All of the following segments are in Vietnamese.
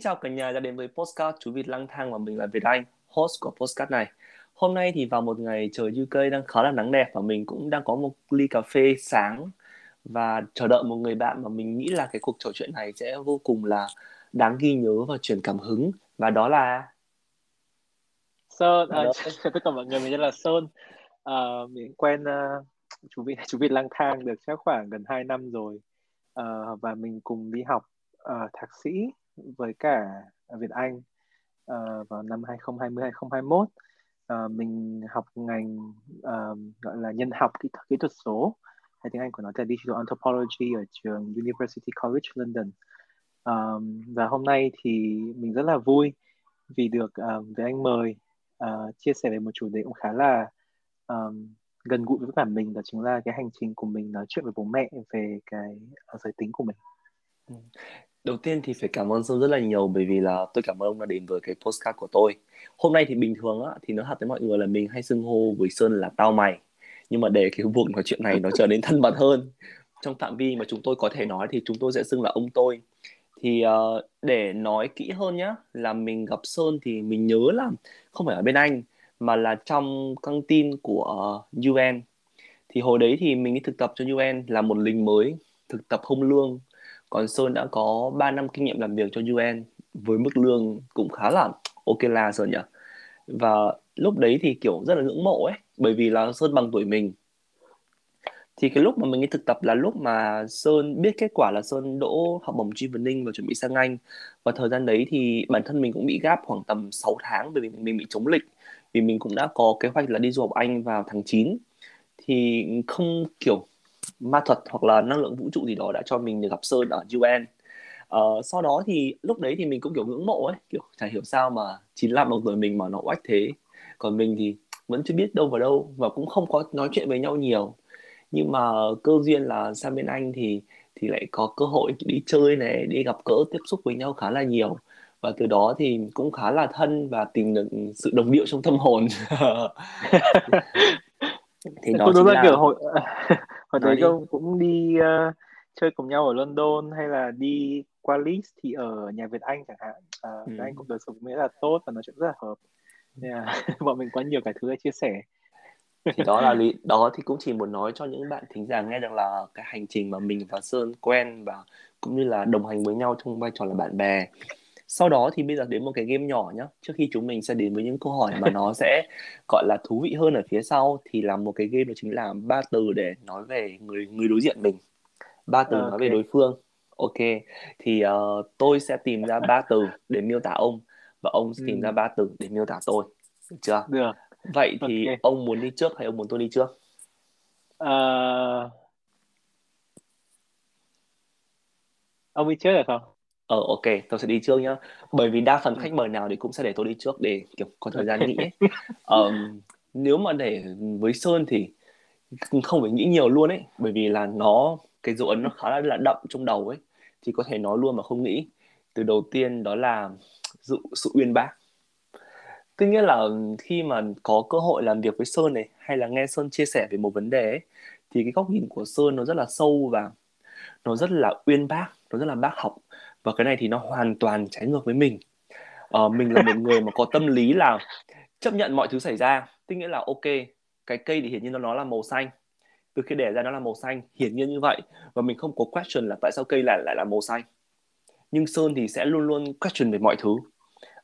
Xin chào cả nhà đã đến với postcard Chú Vịt lang thang và mình là Việt Anh, host của postcard này. Hôm nay thì vào một ngày trời UK đang khá là nắng đẹp và mình cũng đang có một ly cà phê sáng và chờ đợi một người bạn mà mình nghĩ là cái cuộc trò chuyện này sẽ vô cùng là đáng ghi nhớ và truyền cảm hứng và đó là Sơn, à, chào tất cả mọi người, mình tên là Sơn. À, mình quen uh, chú Vịt chú Vịt lang thang được chắc khoảng gần 2 năm rồi. À, và mình cùng đi học uh, thạc sĩ với cả Việt Anh uh, vào năm 2020 2021 uh, mình học ngành uh, gọi là nhân học kỹ thuật, kỹ thuật số. Hay tiếng Anh của nó là Digital Anthropology ở trường University College London. Um, và hôm nay thì mình rất là vui vì được um, với anh mời uh, chia sẻ về một chủ đề cũng khá là um, gần gũi với cả mình đó chính là cái hành trình của mình nói chuyện với bố mẹ về cái uh, giới tính của mình. Ừ. Đầu tiên thì phải cảm ơn Sơn rất là nhiều bởi vì là tôi cảm ơn ông đã đến với cái postcard của tôi. Hôm nay thì bình thường á thì nó thật với mọi người là mình hay xưng hô với Sơn là tao mày. Nhưng mà để cái cuộc nói chuyện này nó trở nên thân mật hơn trong phạm vi mà chúng tôi có thể nói thì chúng tôi sẽ xưng là ông tôi. Thì uh, để nói kỹ hơn nhá là mình gặp Sơn thì mình nhớ là không phải ở bên Anh mà là trong căng tin của ờ, UN. Thì hồi đấy thì mình đi thực tập cho UN là một lính mới thực tập không lương còn Sơn đã có 3 năm kinh nghiệm làm việc cho UN với mức lương cũng khá là ok là Sơn nhỉ? Và lúc đấy thì kiểu rất là ngưỡng mộ ấy, bởi vì là Sơn bằng tuổi mình. Thì cái lúc mà mình đi thực tập là lúc mà Sơn biết kết quả là Sơn đỗ học bổng Chevening và chuẩn bị sang Anh. Và thời gian đấy thì bản thân mình cũng bị gap khoảng tầm 6 tháng, bởi vì mình bị chống lịch. Vì mình cũng đã có kế hoạch là đi du học Anh vào tháng 9 thì không, kiểu ma thuật hoặc là năng lượng vũ trụ gì đó đã cho mình được gặp Sơn ở UN uh, sau đó thì lúc đấy thì mình cũng kiểu ngưỡng mộ ấy kiểu chả hiểu sao mà 95 bằng tuổi mình mà nó oách thế. Còn mình thì vẫn chưa biết đâu vào đâu và cũng không có nói chuyện với nhau nhiều. Nhưng mà cơ duyên là sang bên anh thì thì lại có cơ hội đi chơi này đi gặp cỡ tiếp xúc với nhau khá là nhiều. Và từ đó thì cũng khá là thân và tìm được sự đồng điệu trong tâm hồn. Thì nó đúng là kiểu hội hồi đấy ông cũng đi uh, chơi cùng nhau ở London hay là đi qua Leeds thì ở nhà Việt Anh chẳng hạn. Uh, ừ. anh cũng đời sống nghĩa là tốt và nói chuyện rất là hợp. Nên là bọn mình có nhiều cái thứ để chia sẻ. Thì đó là lý đó thì cũng chỉ muốn nói cho những bạn thính giả nghe được là cái hành trình mà mình và Sơn quen và cũng như là đồng hành với nhau trong vai trò là bạn bè sau đó thì bây giờ đến một cái game nhỏ nhá. Trước khi chúng mình sẽ đến với những câu hỏi mà nó sẽ gọi là thú vị hơn ở phía sau thì là một cái game đó chính là ba từ để nói về người người đối diện mình. Ba từ okay. nói về đối phương. Ok. Thì uh, tôi sẽ tìm ra ba từ để miêu tả ông và ông sẽ tìm ừ. ra ba từ để miêu tả tôi. Được chưa? Được. Vậy thì okay. ông muốn đi trước hay ông muốn tôi đi trước? Uh... ông đi trước được không Ờ ok, tôi sẽ đi trước nhá. Bởi vì đa phần khách mời nào thì cũng sẽ để tôi đi trước để kiểu có thời gian nghĩ ấy. Um, nếu mà để với Sơn thì không phải nghĩ nhiều luôn ấy, bởi vì là nó cái dấu ấn nó khá là, là đậm trong đầu ấy, thì có thể nói luôn mà không nghĩ. Từ đầu tiên đó là sự, sự uyên bác. Tất nhiên là khi mà có cơ hội làm việc với Sơn này hay là nghe Sơn chia sẻ về một vấn đề ấy, thì cái góc nhìn của Sơn nó rất là sâu và nó rất là uyên bác, nó rất là bác học và cái này thì nó hoàn toàn trái ngược với mình. Uh, mình là một người mà có tâm lý là chấp nhận mọi thứ xảy ra tức nghĩa là ok cái cây thì hiển nhiên nó là màu xanh. Từ khi đẻ ra nó là màu xanh hiển nhiên như vậy. Và mình không có question là tại sao cây lại lại là màu xanh. Nhưng sơn thì sẽ luôn luôn question về mọi thứ.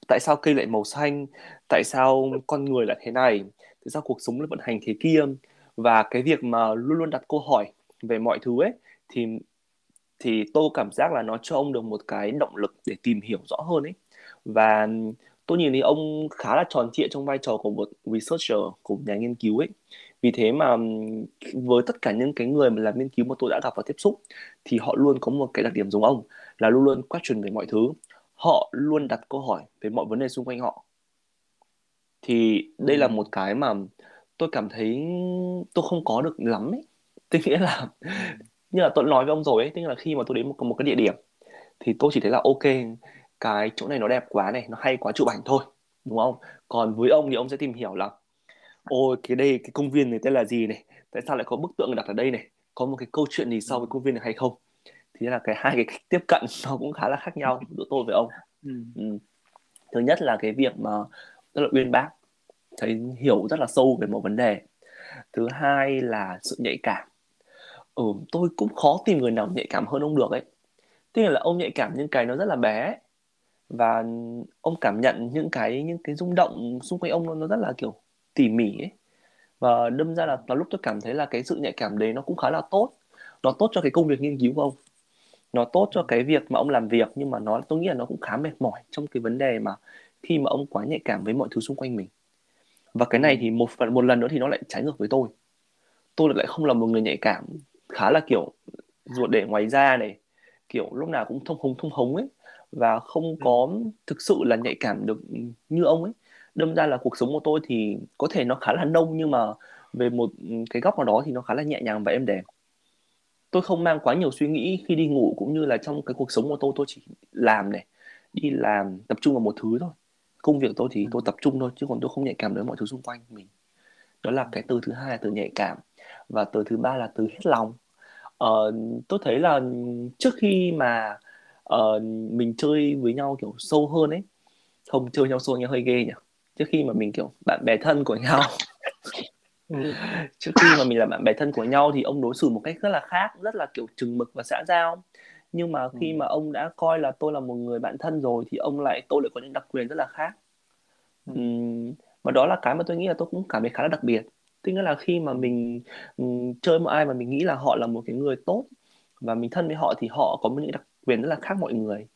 Tại sao cây lại màu xanh? Tại sao con người là thế này? Tại sao cuộc sống lại vận hành thế kia? Và cái việc mà luôn luôn đặt câu hỏi về mọi thứ ấy thì thì tôi cảm giác là nó cho ông được một cái động lực để tìm hiểu rõ hơn ấy. Và tôi nhìn thấy ông khá là tròn trịa trong vai trò của một researcher của nhà nghiên cứu ấy. Vì thế mà với tất cả những cái người mà làm nghiên cứu mà tôi đã gặp và tiếp xúc thì họ luôn có một cái đặc điểm giống ông là luôn luôn question về mọi thứ. Họ luôn đặt câu hỏi về mọi vấn đề xung quanh họ. Thì đây là một cái mà tôi cảm thấy tôi không có được lắm ấy. Tức nghĩa là như là tôi nói với ông rồi ấy tức là khi mà tôi đến một một cái địa điểm thì tôi chỉ thấy là ok cái chỗ này nó đẹp quá này nó hay quá chụp ảnh thôi đúng không? Còn với ông thì ông sẽ tìm hiểu là ôi cái đây cái công viên này tên là gì này? Tại sao lại có bức tượng đặt ở đây này? Có một cái câu chuyện gì sau với công viên này hay không? Thì là cái hai cái cách tiếp cận nó cũng khá là khác nhau giữa tôi với ông. Ừ. Ừ. thứ nhất là cái việc mà rất là uyên bác thấy hiểu rất là sâu về một vấn đề. Thứ hai là sự nhạy cảm ừ tôi cũng khó tìm người nào nhạy cảm hơn ông được ấy. Tức là ông nhạy cảm những cái nó rất là bé và ông cảm nhận những cái những cái rung động xung quanh ông nó rất là kiểu tỉ mỉ ấy. Và đâm ra là, là lúc tôi cảm thấy là cái sự nhạy cảm đấy nó cũng khá là tốt. Nó tốt cho cái công việc nghiên cứu của ông. Nó tốt cho cái việc mà ông làm việc nhưng mà nó tôi nghĩ là nó cũng khá mệt mỏi trong cái vấn đề mà khi mà ông quá nhạy cảm với mọi thứ xung quanh mình. Và cái này thì một phần một lần nữa thì nó lại trái ngược với tôi. Tôi lại không là một người nhạy cảm khá là kiểu ruột để ngoài da này kiểu lúc nào cũng thông hống thông hống ấy và không ừ. có thực sự là nhạy cảm được như ông ấy. Đâm ra là cuộc sống của tôi thì có thể nó khá là nông nhưng mà về một cái góc nào đó thì nó khá là nhẹ nhàng và êm đềm tôi không mang quá nhiều suy nghĩ khi đi ngủ cũng như là trong cái cuộc sống của tôi tôi chỉ làm này đi làm tập trung vào một thứ thôi. Công việc tôi thì ừ. tôi tập trung thôi chứ còn tôi không nhạy cảm với mọi thứ xung quanh mình. Đó là cái từ thứ hai là từ nhạy cảm và từ thứ ba là từ hết lòng. Uh, tôi thấy là trước khi mà uh, mình chơi với nhau kiểu sâu hơn ấy không chơi nhau sâu nghe hơi ghê nhỉ? Trước khi mà mình kiểu bạn bè thân của nhau. Trước khi mà mình là bạn bè thân của nhau thì ông đối xử một cách rất là khác rất là kiểu chừng mực và xã giao. Nhưng mà khi ừ. mà ông đã coi là tôi là một người bạn thân rồi thì ông lại tôi lại có những đặc quyền rất là khác. Ừ. uhm, và đó là cái mà tôi nghĩ là tôi cũng cảm thấy khá là đặc biệt tức nghĩa là khi mà mình um, chơi một ai mà mình nghĩ là họ là một cái người tốt và mình thân với họ thì họ có những đặc quyền rất là khác mọi người.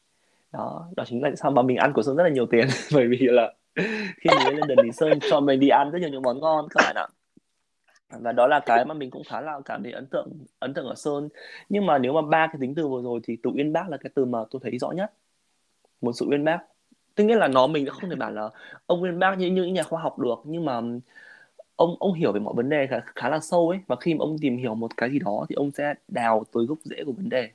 Đó đó chính là sao mà mình ăn của sơn rất là nhiều tiền. Bởi vì là khi mình lên London thì sơn cho mình đi ăn rất nhiều những món ngon các bạn ạ. Và đó là cái mà mình cũng khá là cảm thấy ấn tượng ấn tượng ở sơn. Nhưng mà nếu mà ba cái tính từ vừa rồi thì từ uyên bác là cái từ mà tôi thấy rõ nhất. Một sự uyên bác. Tức nghĩa là nó mình không thể bảo là ông uyên bác như những nhà khoa học được nhưng mà ông ông hiểu về mọi vấn đề khá, khá là sâu ấy. Và khi mà ông tìm hiểu một cái gì đó thì ông sẽ đào tới gốc rễ của vấn đề.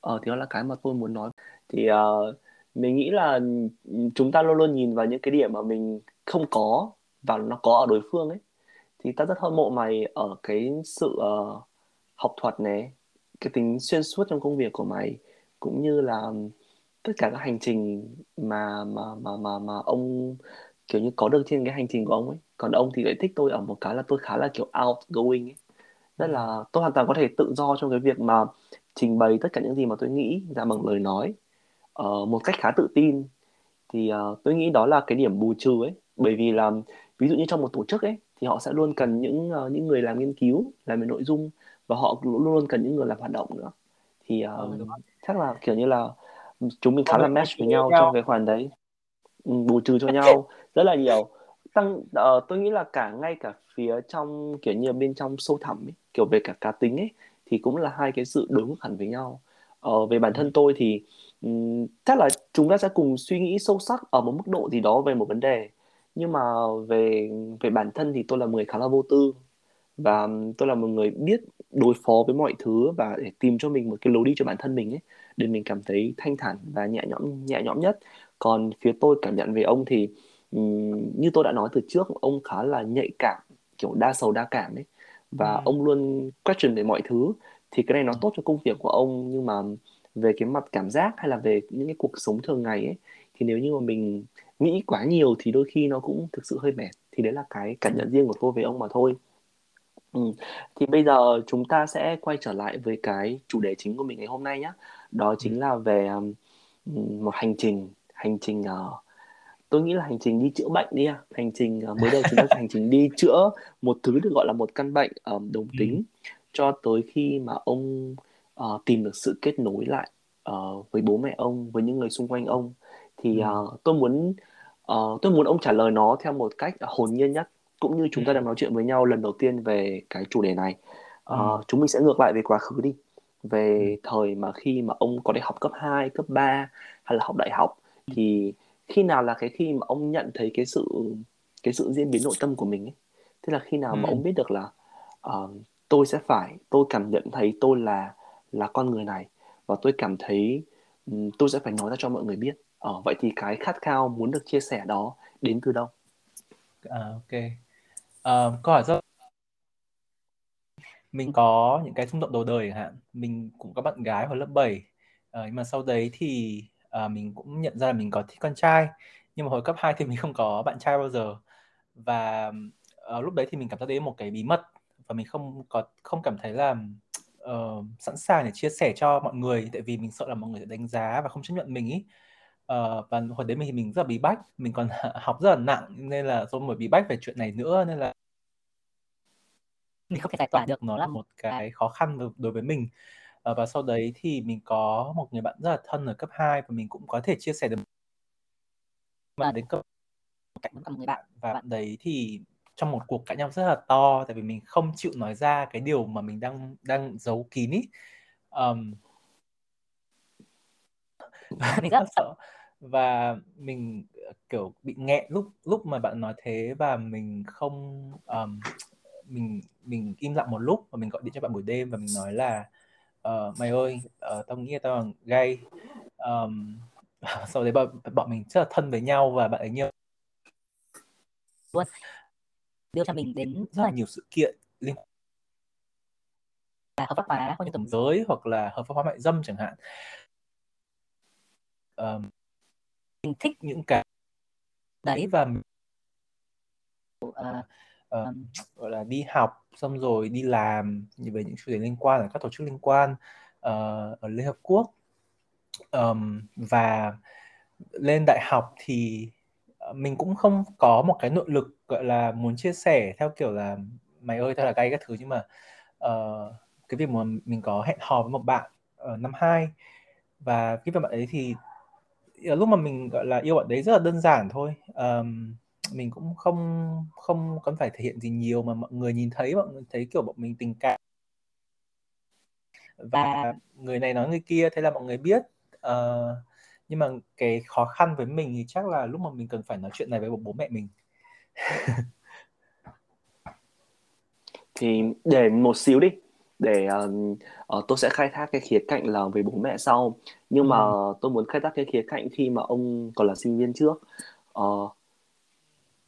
Ờ thì đó là cái mà tôi muốn nói. Thì uh, mình nghĩ là chúng ta luôn luôn nhìn vào những cái điểm mà mình không có và nó có ở đối phương ấy. Thì ta rất hâm mộ mày ở cái sự uh, học thuật này cái tính xuyên suốt trong công việc của mày cũng như là tất cả các hành trình mà mà mà mà mà ông kiểu như có được trên cái hành trình của ông ấy. Còn ông thì lại thích tôi ở một cái là tôi khá là kiểu outgoing ấy. Rất là tôi hoàn toàn có thể tự do trong cái việc mà trình bày tất cả những gì mà tôi nghĩ ra bằng lời nói uh, một cách khá tự tin. Thì uh, tôi nghĩ đó là cái điểm bù trừ ấy. Bởi vì là ví dụ như trong một tổ chức ấy thì họ sẽ luôn cần những uh, những người làm nghiên cứu làm về nội dung và họ luôn luôn cần những người làm hoạt động nữa. Thì uh, ừ, chắc là kiểu như là chúng mình khá là match với nhau, trong cái khoản đấy. Ừ, bù trừ cho nhau rất là nhiều. Tăng uh, tôi nghĩ là cả ngay cả phía trong kiểu như bên trong sâu thẳm ấy, kiểu về cả cá tính ấy thì cũng là hai cái sự đối ngược hẳn với nhau. Uh, về bản thân tôi thì um, chắc là chúng ta sẽ cùng suy nghĩ sâu sắc ở một mức độ gì đó về một vấn đề. Nhưng mà về về bản thân thì tôi là một người khá là vô tư và tôi là một người biết đối phó với mọi thứ và để tìm cho mình một cái lối đi cho bản thân mình ấy để mình cảm thấy thanh thản và nhẹ nhõm nhẹ nhõm nhất. Còn phía tôi cảm nhận về ông thì như tôi đã nói từ trước ông khá là nhạy cảm kiểu đa sầu đa cảm ấy. Và ừ. ông luôn question về mọi thứ. Thì cái này nó tốt cho công việc của ông nhưng mà về cái mặt cảm giác hay là về những cái cuộc sống thường ngày ấy thì nếu như mà mình nghĩ quá nhiều thì đôi khi nó cũng thực sự hơi mệt. Thì đấy là cái cảm nhận riêng của tôi về ông mà thôi. Ừ. thì bây giờ chúng ta sẽ quay trở lại với cái chủ đề chính của mình ngày hôm nay nhé đó chính là về um, một hành trình hành trình uh, tôi nghĩ là hành trình đi chữa bệnh đi à hành trình uh, mới đầu chúng ta hành trình đi chữa một thứ được gọi là một căn bệnh um, đồng tính ừ. cho tới khi mà ông uh, tìm được sự kết nối lại uh, với bố mẹ ông với những người xung quanh ông. Thì uh, tôi muốn uh, tôi muốn ông trả lời nó theo một cách hồn nhiên nhất. Cũng như chúng ta đang nói chuyện với nhau lần đầu tiên về cái chủ đề này. Uh, ừ. chúng mình sẽ ngược lại về quá khứ đi. Về thời mà khi mà ông có đi học cấp 2, cấp 3 hay là học đại học thì khi nào là cái khi mà ông nhận thấy cái sự cái sự diễn biến nội tâm của mình ấy? Tức là khi nào mà ông biết được là uh, tôi sẽ phải tôi cảm nhận thấy tôi là là con người này và tôi cảm thấy um, tôi sẽ phải nói ra cho mọi người biết. Ờ, uh, vậy thì cái khát khao muốn được chia sẻ đó đến từ đâu? À, ok. Uh, câu hỏi rất mình có những cái xung động đầu đời chẳng hạn. Mình cũng có bạn gái hồi lớp 7 uh, nhưng mà sau đấy thì uh, mình cũng nhận ra là mình có thích con trai nhưng mà hồi cấp 2 thì mình không có bạn trai bao giờ. Và uh, lúc đấy thì mình cảm thấy đấy một cái bí mật và mình không có không cảm thấy là uh, sẵn sàng để chia sẻ cho mọi người tại vì mình sợ là mọi người sẽ đánh giá và không chấp nhận mình ý. Uh, và hồi đấy mình thì mình rất là bí bách mình còn học rất là nặng nên là do một bí bách về chuyện này nữa nên là mình không thể giải tỏa được nó là một cái khó khăn đối với mình uh, và sau đấy thì mình có một người bạn rất là thân ở cấp 2 và mình cũng có thể chia sẻ được mà đến cấp cạnh với một người bạn và bạn. đấy thì trong một cuộc cãi nhau rất là to tại vì mình không chịu nói ra cái điều mà mình đang đang giấu kín ý. Um, mình rất sợ. và mình ờ, kiểu bị nghẹn lúc lúc mà bạn nói thế và mình không um, mình mình im lặng một lúc và mình gọi điện cho bạn buổi đêm và mình nói là uh, mày ơi uh, tao nghĩ tao là gay. Um, sau đấy bọn, bọn mình rất là thân với nhau và bạn ấy nhiều. Luôn. Đưa cho mình đến rất là nhiều sự kiện liên là hợp pháp hóa hôn nhân đồng giới hoặc là hợp pháp hóa mại dâm chẳng hạn. Um, mình thích những cái đấy. và uh, uh, gọi là đi học xong rồi đi làm về những chủ đề liên quan ở các tổ chức liên quan uh, ở Liên Hợp Quốc. Um, và lên đại học thì ờ, mình cũng không có một cái nội lực gọi là muốn chia sẻ theo kiểu là mày ơi tao là gay các thứ nhưng mà uh, cái việc mà mình có hẹn hò với một bạn ở năm 2 và cái bạn ấy thì lúc mà mình gọi là yêu bạn đấy rất là đơn giản thôi. Um, mình cũng không không cần phải thể hiện gì nhiều mà mọi người nhìn thấy mọi người thấy kiểu bọn mình tình cảm. Và người này nói người kia thế là mọi người biết uh, nhưng mà cái khó khăn với mình thì chắc là lúc mà mình cần phải nói chuyện này với bố mẹ mình. Thì để một xíu đi để uh, uh, tôi sẽ khai thác cái khía cạnh là về bố mẹ sau. Nhưng ừ. mà tôi muốn khai thác cái khía cạnh khi mà ông còn là sinh viên trước. Uh,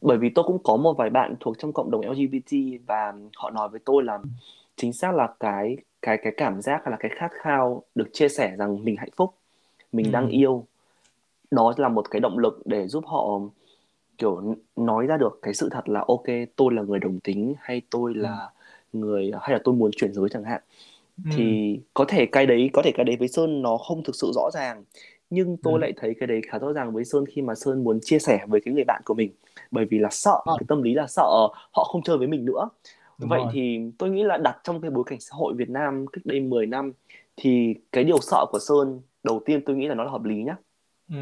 bởi vì tôi cũng có một vài bạn thuộc trong cộng đồng LGBT và họ nói với tôi là chính xác là cái cái cái cảm giác hay là cái khát khao được chia sẻ rằng mình hạnh phúc mình ừ. đang yêu đó là một cái động lực để giúp họ kiểu nói ra được cái sự thật là ok tôi là người đồng tính hay tôi là ừ. người hay là tôi muốn chuyển giới chẳng hạn ừ. thì có thể cái đấy có thể cái đấy với sơn nó không thực sự rõ ràng nhưng tôi ừ. lại thấy cái đấy khá rõ ràng với sơn khi mà sơn muốn chia sẻ với cái người bạn của mình bởi vì là sợ ừ. cái tâm lý là sợ họ không chơi với mình nữa Đúng vậy rồi. thì tôi nghĩ là đặt trong cái bối cảnh xã hội Việt Nam cách đây 10 năm thì cái điều sợ của Sơn đầu tiên tôi nghĩ là nó là hợp lý nhá ừ.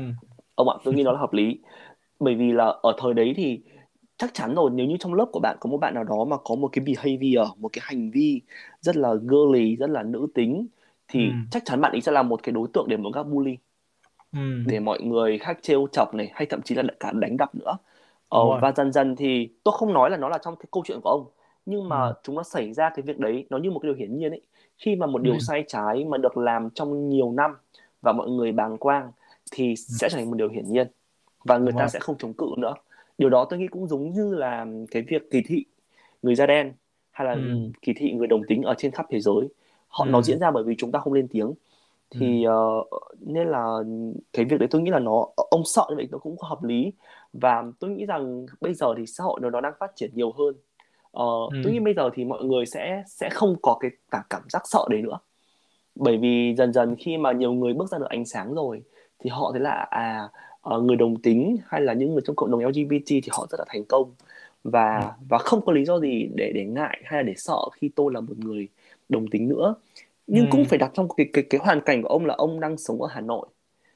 ông ạ tôi nghĩ nó là hợp lý bởi vì là ở thời đấy thì chắc chắn rồi nếu như trong lớp của bạn có một bạn nào đó mà có một cái behavior một cái hành vi rất là girly rất là nữ tính thì ừ. chắc chắn bạn ấy sẽ là một cái đối tượng để mọi người bully ừ. để mọi người khác trêu chọc này hay thậm chí là cả đánh đập nữa ờ, và dần dần thì tôi không nói là nó là trong cái câu chuyện của ông nhưng mà ừ. chúng nó xảy ra cái việc đấy nó như một cái điều hiển nhiên ấy khi mà một điều ừ. sai trái mà được làm trong nhiều năm và mọi người bàng quang thì ừ. sẽ trở thành một điều hiển nhiên và người Đúng ta rồi. sẽ không chống cự nữa điều đó tôi nghĩ cũng giống như là cái việc kỳ thị người da đen hay là ừ. kỳ thị người đồng tính ở trên khắp thế giới họ ừ. nó diễn ra bởi vì chúng ta không lên tiếng thì uh, nên là cái việc đấy tôi nghĩ là nó ông sợ như vậy nó cũng hợp lý. Và tôi nghĩ rằng bây giờ thì xã hội nó nó đang phát triển nhiều hơn. Uh, ừ. tôi nghĩ bây giờ thì mọi người sẽ sẽ không có cái cả cảm giác sợ đấy nữa. Bởi vì dần dần khi mà nhiều người bước ra được ánh sáng rồi thì họ thấy là à người đồng tính hay là những người trong cộng đồng LGBT thì họ rất là thành công. Và ừ. và không có lý do gì để để ngại hay là để sợ khi tôi là một người đồng tính nữa nhưng ừ. cũng phải đặt trong cái cái cái hoàn cảnh của ông là ông đang sống ở Hà Nội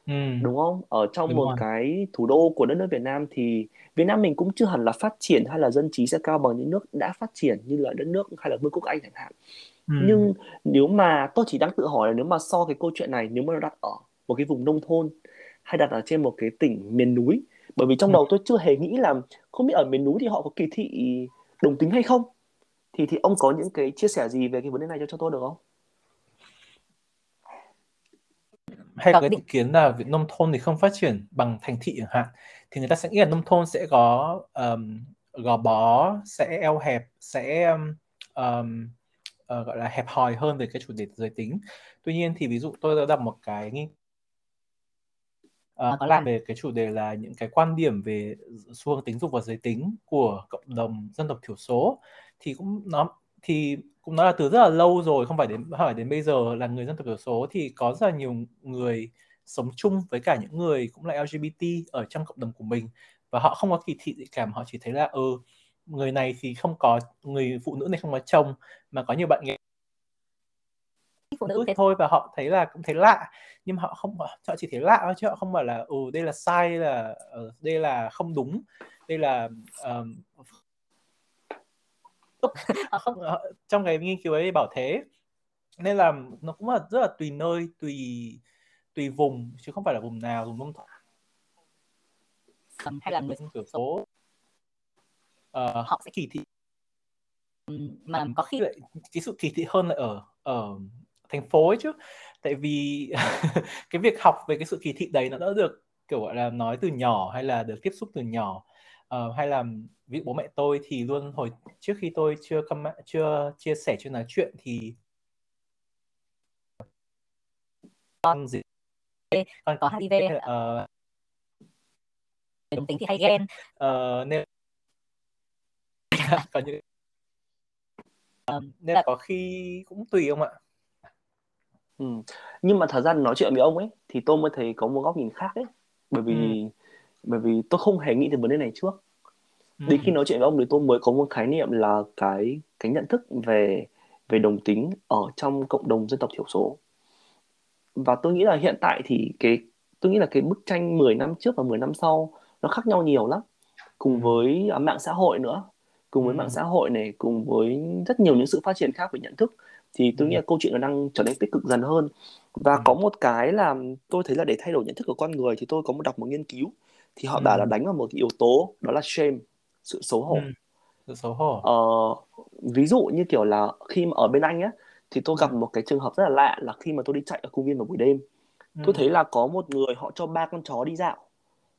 ừ. đúng không ở trong đúng một rồi. cái thủ đô của đất nước Việt Nam thì Việt Nam mình cũng chưa hẳn là phát triển hay là dân trí sẽ cao bằng những nước đã phát triển như là đất nước hay là Vương quốc Anh chẳng hạn ừ. nhưng nếu mà tôi chỉ đang tự hỏi là nếu mà so cái câu chuyện này nếu mà nó đặt ở một cái vùng nông thôn hay đặt ở trên một cái tỉnh miền núi bởi vì trong ừ. đầu tôi chưa hề nghĩ là không biết ở miền núi thì họ có kỳ thị đồng tính hay không thì thì ông có những cái chia sẻ gì về cái vấn đề này cho cho tôi được không? Hay có cái định kiến là việc nông thôn thì không phát triển bằng thành thị chẳng hạn thì người ta sẽ nghĩ là nông thôn sẽ có um, gò bó sẽ eo hẹp sẽ um, uh, gọi là hẹp hòi hơn về cái chủ đề giới tính. Tuy nhiên thì ví dụ tôi đã đọc một cái uh, làm về cái chủ đề là những cái quan điểm về xu hướng tính dục và giới tính của cộng đồng dân tộc thiểu số thì cũng nó thì cũng nói là từ rất là lâu rồi không phải đến hỏi đến bây giờ là người dân tộc thiểu số thì có rất là nhiều người sống chung với cả những người cũng là LGBT ở trong cộng đồng của mình. Và họ không có kỳ thị gì cả họ chỉ thấy là ừ người này thì không có người phụ nữ này không có chồng mà có nhiều bạn nghe phụ nữ thế thôi và họ thấy là cũng thấy lạ. Nhưng họ không họ chỉ thấy lạ thôi chứ họ không bảo là ừ đây là sai là uh, đây là không đúng đây là um, không? Trong cái nghiên cứu ấy bảo thế. Nên là nó cũng là rất là tùy nơi tùy tùy vùng chứ không phải là vùng nào vùng nông thôn. Hay là người dân thiểu số uh, họ sẽ kỳ thị. Mà có khi lại cái sự kỳ thị hơn là ở ở thành phố ấy chứ. Tại vì cái việc học về cái sự kỳ thị đấy nó đã được kiểu gọi là nói từ nhỏ hay là được tiếp xúc từ nhỏ uh, hay là ví dụ bố mẹ tôi thì luôn hồi trước khi tôi chưa chưa chia sẻ chưa nói chuyện thì con gì con có HIV uh, đồng tính thì hay ghen uh, nên có những um, nên là có khi cũng tùy ông ạ ừ. nhưng mà thật ra nói chuyện với ông ấy thì tôi mới thấy có một góc nhìn khác ấy bởi vì ừ. Bởi vì tôi không hề nghĩ đến vấn đề này trước ừ. đến khi nói chuyện với ông thì tôi mới có một khái niệm là cái cái nhận thức về về đồng tính ở trong cộng đồng dân tộc thiểu số và tôi nghĩ là hiện tại thì cái tôi nghĩ là cái bức tranh 10 năm trước và 10 năm sau nó khác nhau nhiều lắm cùng ừ. với uh, mạng xã hội nữa cùng với ừ. mạng xã hội này cùng với rất nhiều những sự phát triển khác về nhận thức thì tôi ừ. nghĩ là câu chuyện nó đang trở nên tích cực dần hơn và ừ. có một cái là tôi thấy là để thay đổi nhận thức của con người thì tôi có một đọc một nghiên cứu thì họ ừ. bảo là đánh vào một cái yếu tố đó là shame sự xấu hổ ừ. sự xấu hổ ờ, ví dụ như kiểu là khi mà ở bên anh á thì tôi gặp một cái trường hợp rất là lạ là khi mà tôi đi chạy ở công viên vào buổi đêm ừ. tôi thấy là có một người họ cho ba con chó đi dạo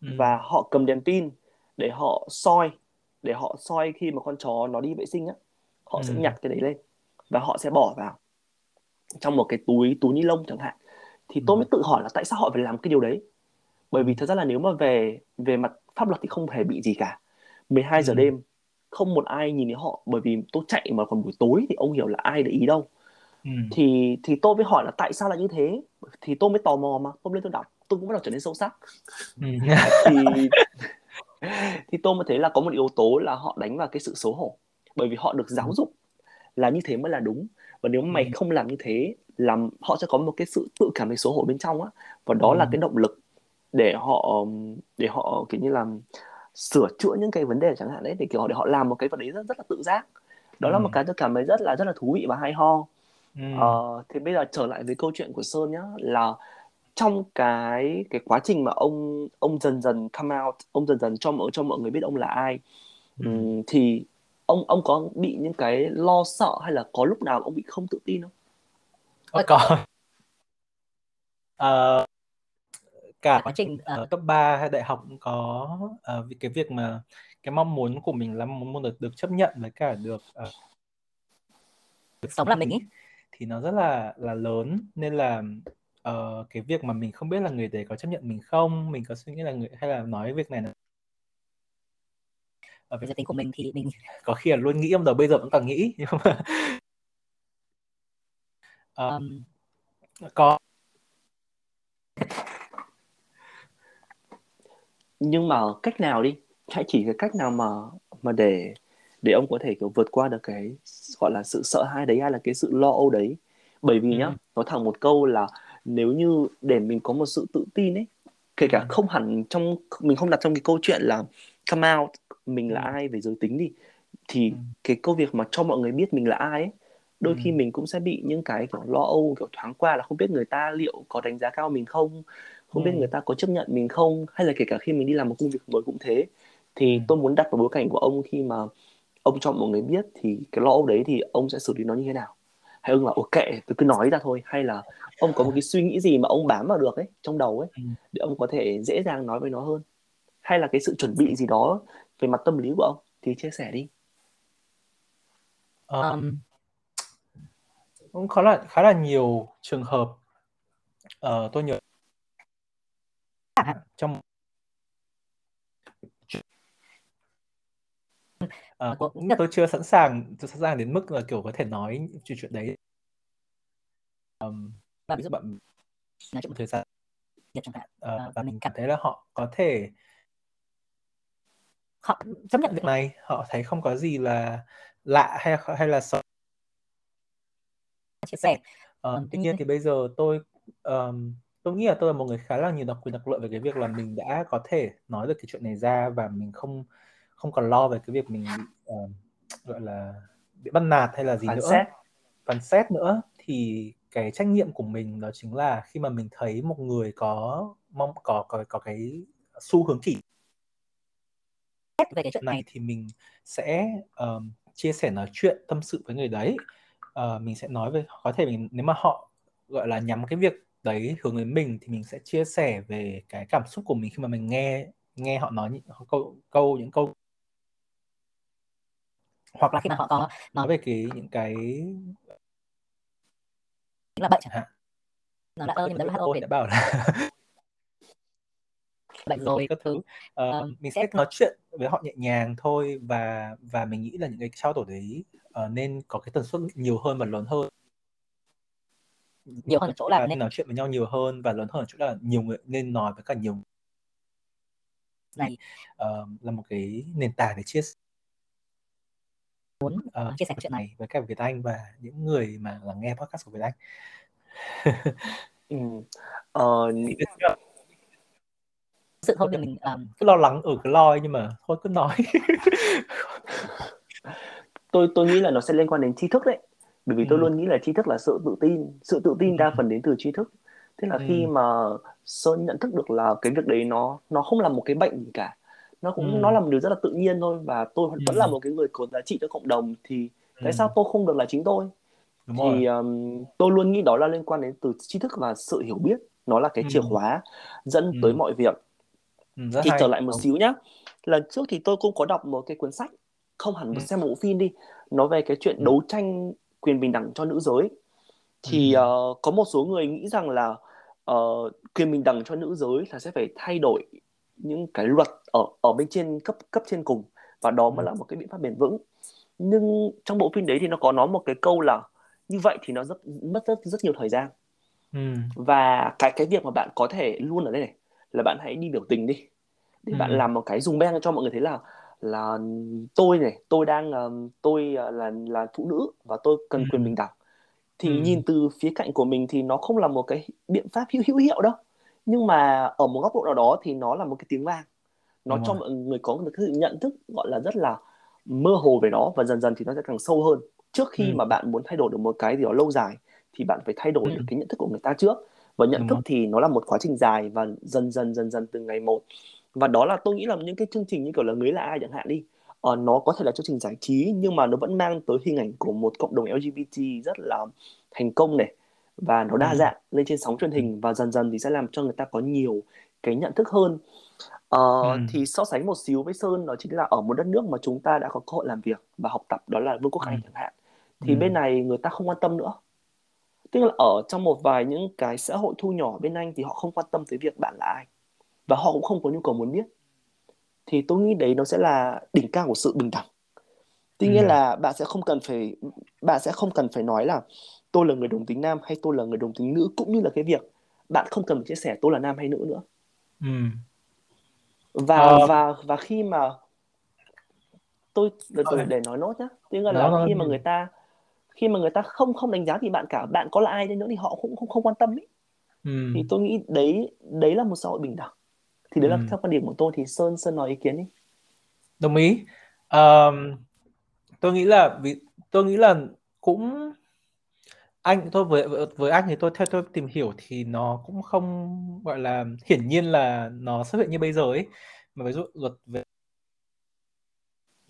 ừ. và họ cầm đèn pin để họ soi để họ soi khi mà con chó nó đi vệ sinh á họ ừ. sẽ nhặt cái đấy lên và họ sẽ bỏ vào trong một cái túi túi ni lông chẳng hạn thì tôi ừ. mới tự hỏi là tại sao họ phải làm cái điều đấy bởi vì thật ra là nếu mà về về mặt pháp luật thì không hề bị gì cả 12 giờ ừ. đêm không một ai nhìn thấy họ bởi vì tôi chạy mà còn buổi tối thì ông hiểu là ai để ý đâu ừ. thì thì tôi mới hỏi là tại sao lại như thế thì tôi mới tò mò mà tôi lên tôi đọc tôi cũng bắt đầu trở nên sâu sắc ừ. thì thì tôi mới thấy là có một yếu tố là họ đánh vào cái sự xấu hổ bởi vì họ được giáo ừ. dục là như thế mới là đúng và nếu mày ừ. không làm như thế làm họ sẽ có một cái sự tự cảm thấy xấu hổ bên trong á và đó ừ. là cái động lực để họ để họ kiểu như là sửa chữa những cái vấn đề chẳng hạn đấy để kiểu để họ làm một cái vật đấy rất rất là tự giác đó ừ. là một cái tôi cảm thấy rất là rất là thú vị và hay ho ừ. ờ, thì bây giờ trở lại với câu chuyện của sơn nhá là trong cái cái quá trình mà ông ông dần dần come out ông dần dần cho mọi cho mọi người biết ông là ai ừ. thì ông ông có bị những cái lo sợ hay là có lúc nào ông bị không tự tin không? Có. có. Uh, cả quá trình ở uh, cấp 3 hay đại học cũng có uh, cái việc mà cái mong muốn của mình là mong muốn được được chấp nhận với cả được uh, được sống là mình ý. thì nó rất là là lớn. Nên là uh, cái việc mà mình không biết là người đấy có chấp nhận mình không mình có suy nghĩ là người hay là nói việc này là ở về giới tính của mình thì mình có khi là luôn nghĩ trong đầu bây giờ vẫn còn nghĩ. Nhưng mà um, có nhưng mà cách nào đi hãy chỉ cái cách nào mà mà để để ông có thể kiểu vượt qua được cái gọi là sự sợ hãi đấy hay là cái sự lo âu đấy bởi vì ừ. nhá nói thẳng một câu là nếu như để mình có một sự tự tin ấy kể cả ừ. không hẳn trong mình không đặt trong cái câu chuyện là come out mình là ừ. ai về giới tính đi thì ừ. cái câu việc mà cho mọi người biết mình là ai ấy đôi ừ. khi mình cũng sẽ bị những cái kiểu lo âu kiểu thoáng qua là không biết người ta liệu có đánh giá cao mình không không ừ. biết người ta có chấp nhận mình không hay là kể cả khi mình đi làm một công việc mới cũng thế thì ừ. tôi muốn đặt vào bối cảnh của ông khi mà ông cho mọi người biết thì cái lo âu đấy thì ông sẽ xử lý nó như thế nào hay ông là ok tôi cứ nói ra thôi hay là ông có một cái suy nghĩ gì mà ông bám vào được ấy trong đầu ấy ừ. để ông có thể dễ dàng nói với nó hơn hay là cái sự chuẩn bị gì đó về mặt tâm lý của ông thì chia sẻ đi um, cũng khá là khá là nhiều trường hợp uh, tôi nhớ hạn trong à, cũng tôi chưa sẵn sàng tôi sẵn sàng đến mức là kiểu có thể nói chuyện chuyện đấy. Um, ví dụ bạn nói chuyện một thời gian chẳng hạn uh, và mình cảm thấy là họ có thể họ chấp nhận việc này. Họ thấy không có gì là lạ hay hay là sợ chia sẻ. Uh, tuy nhiên thì bây giờ tôi um, tôi nghĩ là tôi là một người khá là nhiều đặc quyền đặc lợi về cái việc là mình đã có thể nói được cái chuyện này ra và mình không không còn lo về cái việc mình bị uh, gọi là bị bắt nạt hay là gì phán nữa. xét. phán xét nữa. Thì cái trách nhiệm của mình đó chính là khi mà mình thấy một người có mong có có có cái xu hướng chỉ về cái chuyện này thì mình sẽ um, chia sẻ nói chuyện tâm sự với người đấy. Uh, mình sẽ nói về có thể mình nếu mà họ gọi là nhắm cái việc đấy hướng đến mình thì mình sẽ chia sẻ về cái cảm xúc của mình khi mà mình nghe nghe họ nói những câu câu những câu hoặc là khi mà họ có nói về cái những cái là bệnh chẳng hạn. Nó đã ơn nhưng mà WHO đã bảo là bệnh rồi các thứ. uh, mình sẽ nói chuyện với họ nhẹ nhàng thôi và và mình nghĩ là những cái trao đổi đấy uh, nên có cái tần suất nhiều hơn và lớn hơn nhiều hơn ở chỗ là nên nói chuyện với nhau nhiều hơn và lớn hơn ở chỗ là nhiều người nên nói với cả nhiều này uh, là một cái nền tảng để chia sẻ muốn uh, chia sẻ chuyện này với các Việt Anh và những người mà là nghe podcast của Việt Anh. ừ. uh, sự thôi thì mình um, cứ lo lắng ở cái loi nhưng mà thôi cứ nói. tôi tôi nghĩ là nó sẽ liên quan đến tri thức đấy. Bởi vì ừ. tôi luôn nghĩ là tri thức là sự tự tin, sự tự tin đa phần đến từ tri thức. Thế là ừ. khi mà Sơn nhận thức được là cái việc đấy nó nó không là một cái bệnh gì cả nó cũng ừ. nó là một điều rất là tự nhiên thôi và tôi vẫn là một cái người có giá trị cho cộng đồng thì ừ. tại sao tôi không được là chính tôi Đúng thì um, tôi luôn nghĩ đó là liên quan đến từ tri thức và sự hiểu biết nó là cái ừ. chìa khóa dẫn ừ. tới mọi việc ừ, thì hay. trở lại một Đúng. xíu nhá lần trước thì tôi cũng có đọc một cái cuốn sách không hẳn một ừ. xem một bộ phim đi nói về cái chuyện ừ. đấu tranh quyền bình đẳng cho nữ giới thì ừ. uh, có một số người nghĩ rằng là uh, quyền bình đẳng cho nữ giới là sẽ phải thay đổi những cái luật ở ở bên trên cấp cấp trên cùng và đó mới ừ. là một cái biện pháp bền vững nhưng trong bộ phim đấy thì nó có nói một cái câu là như vậy thì nó rất mất rất rất nhiều thời gian ừ. và cái cái việc mà bạn có thể luôn ở đây này là bạn hãy đi biểu tình đi để ừ. bạn làm một cái dùng beng cho mọi người thấy là là tôi này tôi đang tôi à, là là phụ nữ và tôi cần ừ. quyền bình đẳng thì ừ. nhìn từ phía cạnh của mình thì nó không là một cái biện pháp hữu hữu hiệu đâu nhưng mà ở một góc độ nào đó thì nó là một cái tiếng vang nó Đúng cho rồi. mọi người có một cái nhận thức gọi là rất là mơ hồ về nó và dần dần thì nó sẽ càng sâu hơn trước khi ừ. mà bạn muốn thay đổi được một cái gì đó lâu dài thì bạn phải thay đổi ừ. được cái nhận thức của người ta trước và nhận Đúng thức rồi. thì nó là một quá trình dài và dần dần dần dần từng ngày một và đó là tôi nghĩ là những cái chương trình như kiểu là người là ai chẳng hạn đi ờ, nó có thể là chương trình giải trí nhưng mà nó vẫn mang tới hình ảnh của một cộng đồng LGBT rất là thành công này và nó đa ừ. dạng lên trên sóng truyền hình và dần dần thì sẽ làm cho người ta có nhiều cái nhận thức hơn ờ, ừ. thì so sánh một xíu với sơn đó chính là ở một đất nước mà chúng ta đã có cơ hội làm việc và học tập đó là vương quốc anh ừ. chẳng hạn thì ừ. bên này người ta không quan tâm nữa tức là ở trong một vài những cái xã hội thu nhỏ bên anh thì họ không quan tâm tới việc bạn là ai và họ cũng không có nhu cầu muốn biết. Thì tôi nghĩ đấy nó sẽ là đỉnh cao của sự bình đẳng. Tuy nhiên là bạn sẽ không cần phải bạn sẽ không cần phải nói là tôi là người đồng tính nam hay tôi là người đồng tính nữ cũng như là cái việc bạn không cần phải chia sẻ tôi là nam hay nữ nữa. Ừ. và ờ... và và khi mà tôi để, để, để nói nốt nhá. Tức là, là khi mà người ta khi mà người ta không không đánh giá thì bạn cả bạn có là ai đi nữa thì họ cũng không không quan tâm ấy. Ừ. thì tôi nghĩ đấy đấy là một xã hội bình đẳng thì đấy ừ. là theo quan điểm của tôi thì sơn sơn nói ý kiến đi. Đồng ý. Um, tôi nghĩ là vì tôi nghĩ là cũng anh tôi với với anh thì tôi theo tôi tìm hiểu thì nó cũng không gọi là hiển nhiên là nó xuất hiện như bây giờ ấy. Mà ví dụ luật về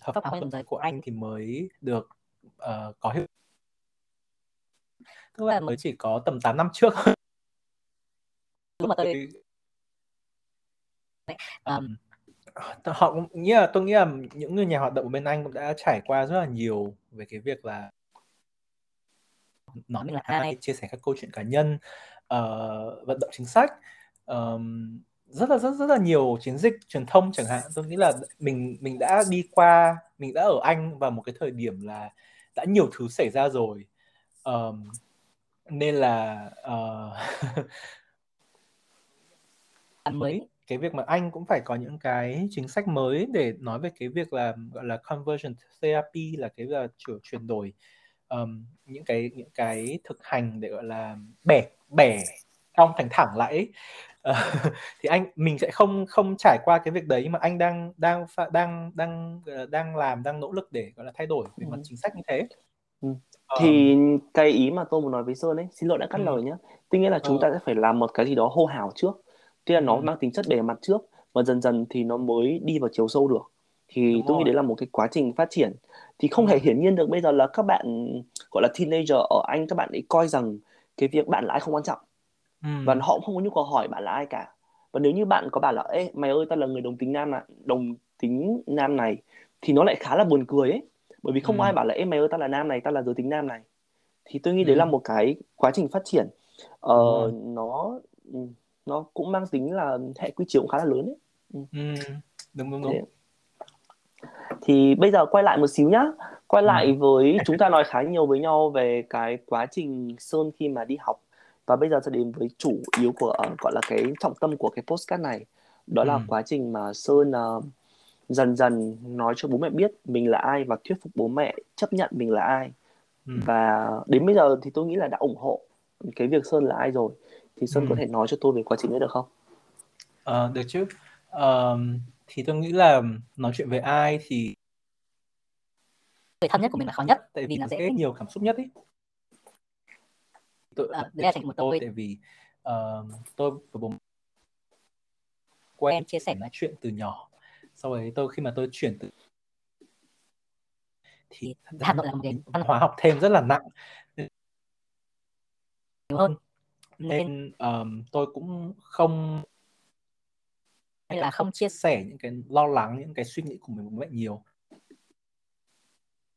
hợp pháp hóa giấy của anh thì mới được uh, có hiệu tức là mới chỉ có tầm 8 năm trước. Lúc mà tôi um, họ cũng nghĩ là tôi nghĩ là những người nhà hoạt động ở bên anh cũng đã trải qua rất là nhiều về cái việc là nói mình là ai? chia sẻ các câu chuyện cá nhân uh, vận động chính sách. Um, rất là rất rất là nhiều chiến dịch truyền thông chẳng hạn. Tôi nghĩ là mình mình đã đi qua mình đã ở Anh vào một cái thời điểm là đã nhiều thứ xảy ra rồi. Um, nên là uh, mới cái việc mà anh cũng phải có những cái chính sách mới để nói về cái việc là gọi là conversion therapy là cái là chuyển chuyển đổi um, những cái những cái thực hành để gọi là bẻ bẻ cong thành thẳng lại ấy. Uh, thì anh mình sẽ không không trải qua cái việc đấy nhưng mà anh đang đang đang đang ờ, đang làm đang nỗ lực để gọi là thay đổi về mặt ừ. chính sách như thế ừ. thì um, cái ý mà tôi muốn nói với sơn ấy xin lỗi đã cắt ừ. lời nhé tuy nhiên là chúng uh. ta sẽ phải làm một cái gì đó hô hào trước tức là nó ừ. mang tính chất bề mặt trước và dần dần thì nó mới đi vào chiều sâu được thì Đúng tôi rồi. nghĩ đấy là một cái quá trình phát triển thì không ừ. thể hiển nhiên được bây giờ là các bạn gọi là teenager ở Anh các bạn ấy coi rằng cái việc bạn là ai không quan trọng ừ. và họ cũng không có nhu cầu hỏi bạn là ai cả và nếu như bạn có bảo là ê mày ơi tao là người đồng tính nam này đồng tính nam này thì nó lại khá là buồn cười ấy bởi vì không ừ. ai bảo là ê mày ơi tao là nam này tao là giới tính nam này thì tôi nghĩ ừ. đấy là một cái quá trình phát triển ờ, ừ. nó nó cũng mang tính là hệ quy chiếu cũng khá là lớn ấy ừ. ừ. đúng đúng đúng Thế. thì bây giờ quay lại một xíu nhá quay ừ. lại với chúng ta nói khá nhiều với nhau về cái quá trình sơn khi mà đi học và bây giờ sẽ đến với chủ yếu của uh, gọi là cái trọng tâm của cái postcard này đó là ừ. quá trình mà sơn uh, dần dần nói cho bố mẹ biết mình là ai và thuyết phục bố mẹ chấp nhận mình là ai ừ. và đến bây giờ thì tôi nghĩ là đã ủng hộ cái việc sơn là ai rồi thì sơn ừ. có thể nói cho tôi về quá trình đấy được không? À, được chứ. Uh, thì tôi nghĩ là nói chuyện về ai thì người thân nhất của mình là khó nhất tại vì, vì là dễ nhiều cảm xúc nhất ý. Tôi à, đấy là trải của tôi tại vì uh, tôi và bố quen chia sẻ. nói chuyện từ nhỏ. Sau đấy tôi khi mà tôi chuyển từ thì Hà Nội là một cái văn hóa học thêm rất là nặng. Nhiều hơn nên um, tôi cũng không hay là không chia sẻ những cái lo lắng những cái suy nghĩ của mình với bố mẹ nhiều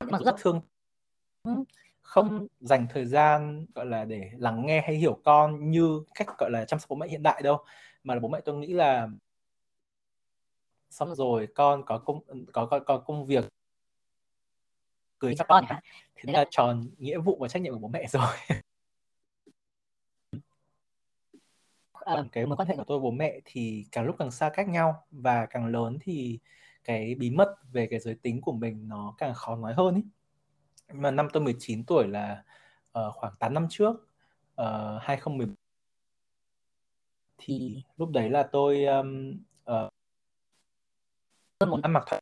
mà rất thương không dành thời gian gọi là để lắng nghe hay hiểu con như cách gọi là chăm sóc bố mẹ hiện đại đâu mà là bố mẹ tôi nghĩ là xong rồi con có công có có, có công việc cưới cho con thì là tròn nghĩa vụ và trách nhiệm của bố mẹ rồi à, cái mối quan hệ của tôi bố mẹ thì càng lúc càng xa cách nhau và càng lớn thì cái bí mật về cái giới tính của mình nó càng khó nói hơn ý. mà năm tôi 19 tuổi là uh, khoảng 8 năm trước uh, 2010 thì lúc đấy là tôi um, uh, muốn ăn mặc thoải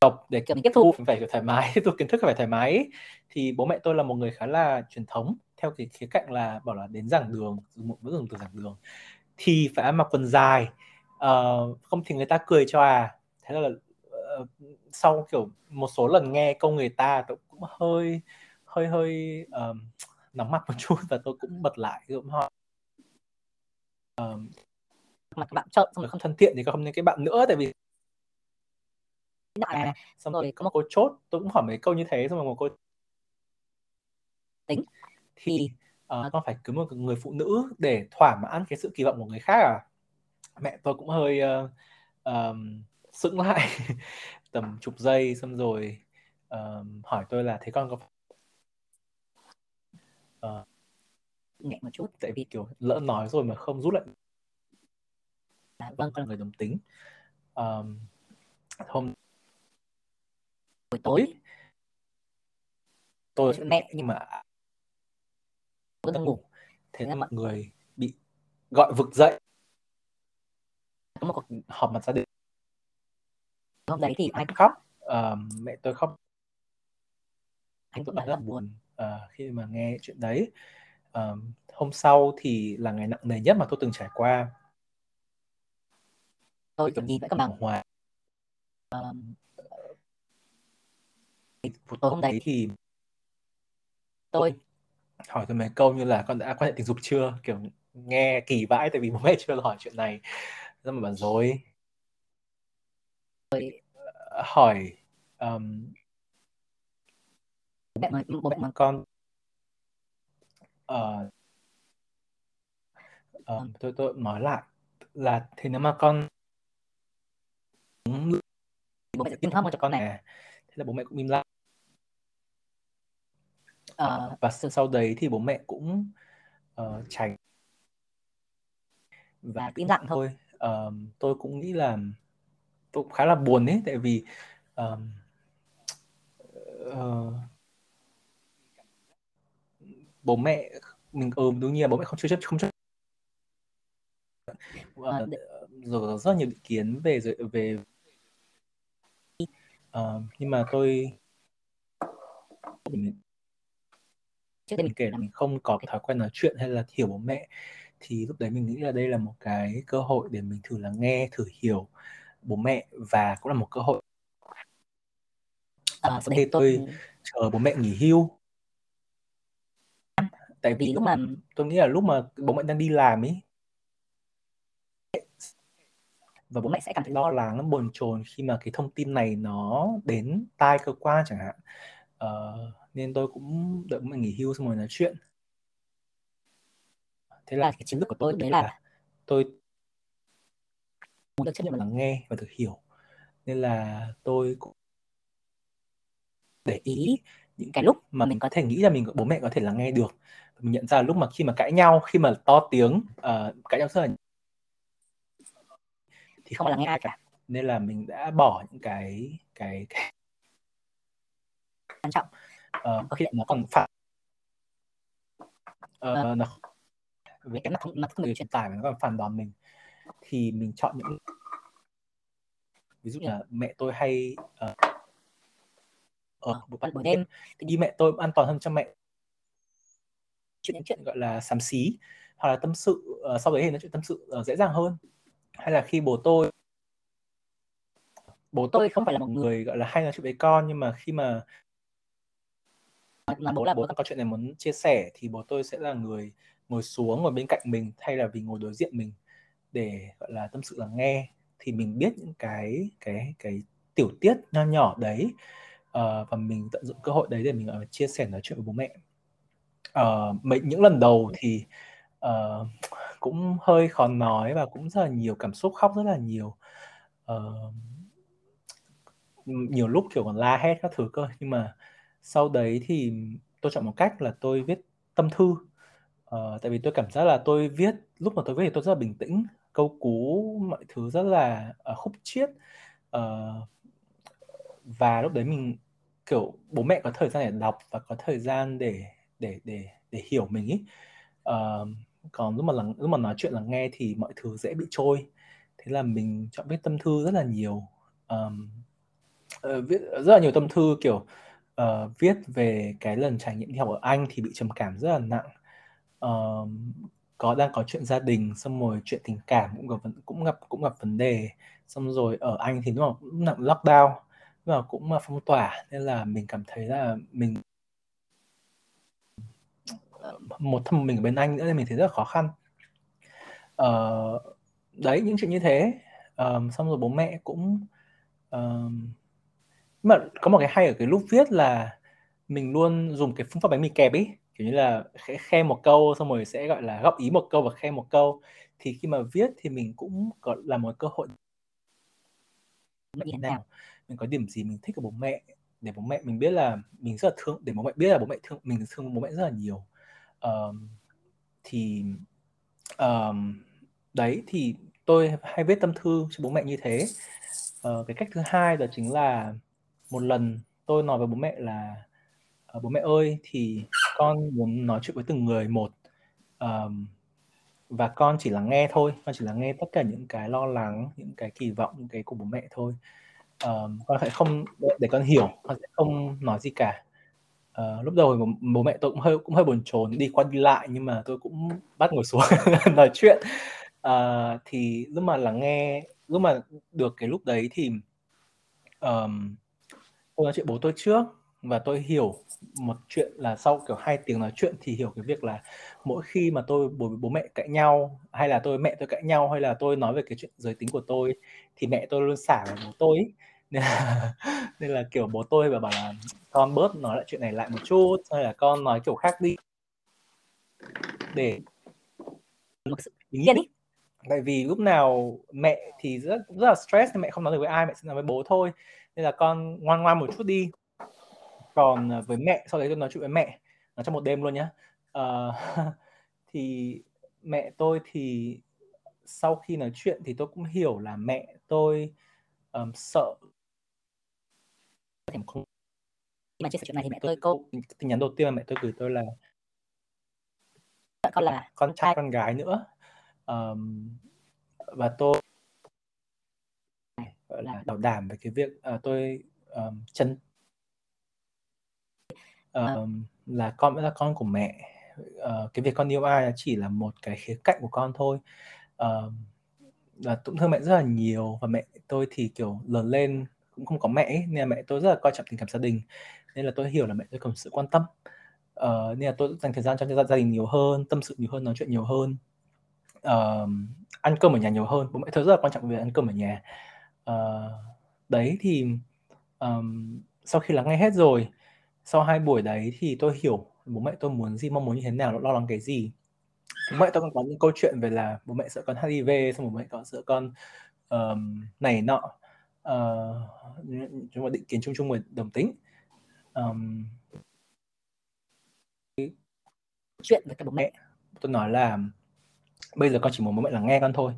độc để kiểu mình tiếp thu. phải thoải mái tiếp thu kiến thức phải thoải mái thì bố mẹ tôi là một người khá là truyền thống theo cái khía cạnh là bảo là đến giảng đường một bữa dùng từ giảng đường thì phải ăn mặc quần dài. Uh, không thì người ta cười cho à. Thế là uh, sau kiểu một số lần nghe câu người ta tôi cũng hơi hơi hơi um, nóng mặt một chút và tôi cũng bật lại cũng hỏi um, mặt bạn trợn xong không thân thiện thì không nên cái bạn nữa tại vì này, xong rồi có một cô chốt tôi cũng hỏi mấy câu như thế xong rồi một cô tính thì uh, con phải cưới một người phụ nữ để thỏa mãn cái sự kỳ vọng của người khác à? Mẹ tôi cũng hơi uh, um, sững lại tầm chục giây xong rồi uh, hỏi tôi là thế con có uh, nhẹ một chút tại vì kiểu lỡ nói rồi mà không rút lại à, vâng con người đồng tính. Um, hôm buổi tối. Tôi mẹ nhưng mà tôi đang ngủ. Thế là mọi người bị gọi vực dậy. Có một cuộc họp mặt gia đình. Hôm đấy thì anh khóc. Uh, mẹ tôi khóc. Anh cũng rất là buồn. Uh, khi mà nghe chuyện đấy uh, hôm sau thì là ngày nặng nề nhất mà tôi từng trải qua. Tôi kiểu nhìn vẫn cầm bằng hòa uh, tối hôm đấy thì tôi hỏi tôi mấy câu như là con đã quan hệ tình dục chưa? Kiểu nghe kỳ vãi tại vì bố mẹ chưa hỏi chuyện này. Rất mà bảo rồi. Hỏi um, bố mẹ bố mẹ con uh, uh, tôi tôi nói lại là thì nếu mà con bố mẹ sẽ tiêm hormone cho con này. thế là bố mẹ cũng im lặng Ờ, và sau đấy thì bố mẹ cũng ờ, tránh. Và im lặng thôi. Ờ, tôi cũng nghĩ là tôi cũng khá là buồn ấy tại vì ờm, ờ, bố mẹ mình ừ đúng nhiên bố mẹ không chưa chấp không chấp. Ờ, Ờ, để- rồi rất nhiều ý kiến về về Ờ, nhưng mà tôi trước đây mình kể là mình không có cái thói quen nói chuyện hay là hiểu bố mẹ thì lúc đấy mình nghĩ là đây là một cái cơ hội để mình thử lắng nghe thử hiểu bố mẹ và cũng là một cơ hội. Ờ, sau đây tôi chờ bố mẹ nghỉ hưu. Tại vì vì lúc mà tôi nghĩ là lúc mà bố mẹ đang đi làm ấy và bố mẹ sẽ cảm thấy lo lắng bồn chồn khi mà cái thông tin này nó đến tai cơ quan chẳng hạn. Ờ, nên tôi cũng đợi mẹ nghỉ hưu xong rồi nói chuyện. Thế là là cái chiến lược của tôi đấy là tôi muốn được chấp nhận lắng nghe và được hiểu. Nên là tôi cũng để ý những cái lúc mà mình mình có thể nghĩ là mình bố mẹ có thể lắng nghe được. Mình nhận ra lúc mà khi mà cãi nhau khi mà to tiếng ờ, cãi nhau rất là thì không không lắng nghe ai cả. Nên là mình đã bỏ những cái cái, cái quan trọng ờ, Có khi thể- nó còn phản ờ, Ờ. nó về cái không mặt không được truyền tải và nó còn phản đòn mình. Thì mình chọn những ví dụ như là mẹ tôi hay ờ, ở buổi buổi buổi đêm. thì đi mẹ tôi an toàn hơn cho mẹ. Chuyện những chuyện gọi là xám xí hoặc là tâm sự ờ, sau đấy thì nói chuyện tâm sự ờ, dễ dàng hơn. Hay là khi bố tôi bố tôi không phải là một người gọi là hay nói chuyện với con nhưng mà khi mà là bố là bố đang có chuyện này muốn chia sẻ thì bố tôi sẽ là người ngồi xuống ngồi bên cạnh mình thay là vì ngồi đối diện mình để gọi là tâm sự lắng nghe. Thì mình biết những cái cái cái tiểu tiết nho nhỏ đấy uh, và mình tận dụng cơ hội đấy để mình ờ, chia sẻ nói chuyện với bố mẹ. Uh, mấy những lần đầu thì uh, cũng hơi khó nói và cũng rất là nhiều cảm xúc khóc rất là nhiều. Uh, nhiều lúc kiểu còn la hét các thứ cơ nhưng mà sau đấy thì tôi chọn một cách là tôi viết tâm thư. Ờ, tại vì tôi cảm giác là tôi viết lúc mà tôi viết thì tôi rất là bình tĩnh câu cú mọi thứ rất là uh, khúc chiết. Uh, và lúc đấy mình kiểu bố mẹ có thời gian để đọc và có thời gian để để để để hiểu mình ý. Uh, còn lúc mà lắng, lúc mà nói chuyện là nghe thì mọi thứ dễ bị trôi. Thế là mình chọn viết tâm thư rất là nhiều. Ờm, uh, viết rất là nhiều tâm thư kiểu uh, viết về cái lần trải nghiệm đi học ở Anh thì bị trầm cảm rất là nặng. Uh, có đang có chuyện gia đình xong rồi chuyện tình cảm cũng gặp cũng gặp cũng gặp vấn đề. Xong rồi ở Anh thì nó cũng nặng lockdown và cũng mà phong tỏa nên là mình cảm thấy là mình một thân mình ở bên Anh nữa nên mình thấy rất là khó khăn. Uh, đấy những chuyện như thế. Ờm, xong rồi bố mẹ cũng ờm, mà có một cái hay ở cái lúc viết là mình luôn dùng cái phương pháp bánh mì kẹp ấy kiểu như là khe, khe một câu xong rồi sẽ gọi là góp ý một câu và khe một câu. Thì khi mà viết thì mình cũng có là một cơ hội. Thế nào mình có điểm gì mình thích ở bố mẹ để bố mẹ mình biết là mình rất là thương để bố mẹ biết là bố mẹ thương mình thương bố mẹ rất là nhiều. Ờm, thì ờm, đấy thì tôi hay viết tâm thư cho bố mẹ như thế. Ờ, cái cách thứ hai đó chính là một lần tôi nói với bố mẹ là ờ, bố mẹ ơi thì con muốn nói chuyện với từng người một um, và con chỉ lắng nghe thôi con chỉ lắng nghe tất cả những cái lo lắng những cái kỳ vọng những cái của bố mẹ thôi. Um, con sẽ không để con hiểu con sẽ không nói gì cả. Uh, lúc đầu bố, bố mẹ tôi cũng hơi cũng hơi buồn chồn đi qua đi lại nhưng mà tôi cũng bắt ngồi xuống nói chuyện. Uh, thì lúc mà lắng nghe lúc mà được cái lúc đấy thì um, tôi nói chuyện bố tôi trước và tôi hiểu một chuyện là sau kiểu hai tiếng nói chuyện thì hiểu cái việc là mỗi khi mà tôi bố bố mẹ cãi nhau hay là tôi mẹ tôi cãi nhau hay là tôi nói về cái chuyện giới tính của tôi thì mẹ tôi luôn xả vào bố tôi. Nên là, nên là kiểu bố tôi bảo bảo là con bớt nói lại chuyện này lại một chút hay là con nói kiểu khác đi. Để mình tại vì lúc nào mẹ thì rất rất là stress nên mẹ không nói được với ai mẹ sẽ nói với bố thôi nên là con ngoan ngoan một chút đi. Còn à, với mẹ sau đấy tôi nói chuyện với mẹ nói trong một đêm luôn nhá. Uh, thì mẹ tôi thì sau khi nói chuyện thì tôi cũng hiểu là mẹ tôi um, sợ khi mà chia sẻ chuyện này thì mẹ tôi câu tin nhắn đầu tiên mà mẹ tôi gửi tôi là con là con trai con gái nữa. Um, và tôi gọi là bảo đảm về cái việc uh, tôi um, chân um, là con vẫn là con của mẹ. Uh, cái việc con yêu ai chỉ là một cái khía cạnh của con thôi. Uh, và tổn thương mẹ rất là nhiều và mẹ tôi thì kiểu lớn lên cũng không có mẹ ấy, nên là mẹ tôi rất là coi trọng tình cảm gia đình. Nên là tôi hiểu là mẹ tôi cần sự quan tâm. Uh, nên là tôi dành thời gian cho gia, gia đình nhiều hơn tâm sự nhiều hơn nói chuyện nhiều hơn. Uh, ăn cơm ở nhà nhiều hơn. Bố mẹ tôi rất là quan trọng về ăn cơm ở nhà uh, đấy thì um, sau khi lắng nghe hết rồi sau hai buổi đấy thì tôi hiểu bố mẹ tôi muốn gì mong muốn như thế nào lo lắng cái gì. Bố mẹ tôi còn có những câu chuyện về là bố mẹ sợ con HIV xong bố mẹ có sợ con um, này nọ. Uh, chúng ta định kiến chung chung về đồng tính. Um, chuyện với các bố mẹ. tôi nói là bây giờ con chỉ muốn bố mẹ lắng nghe con thôi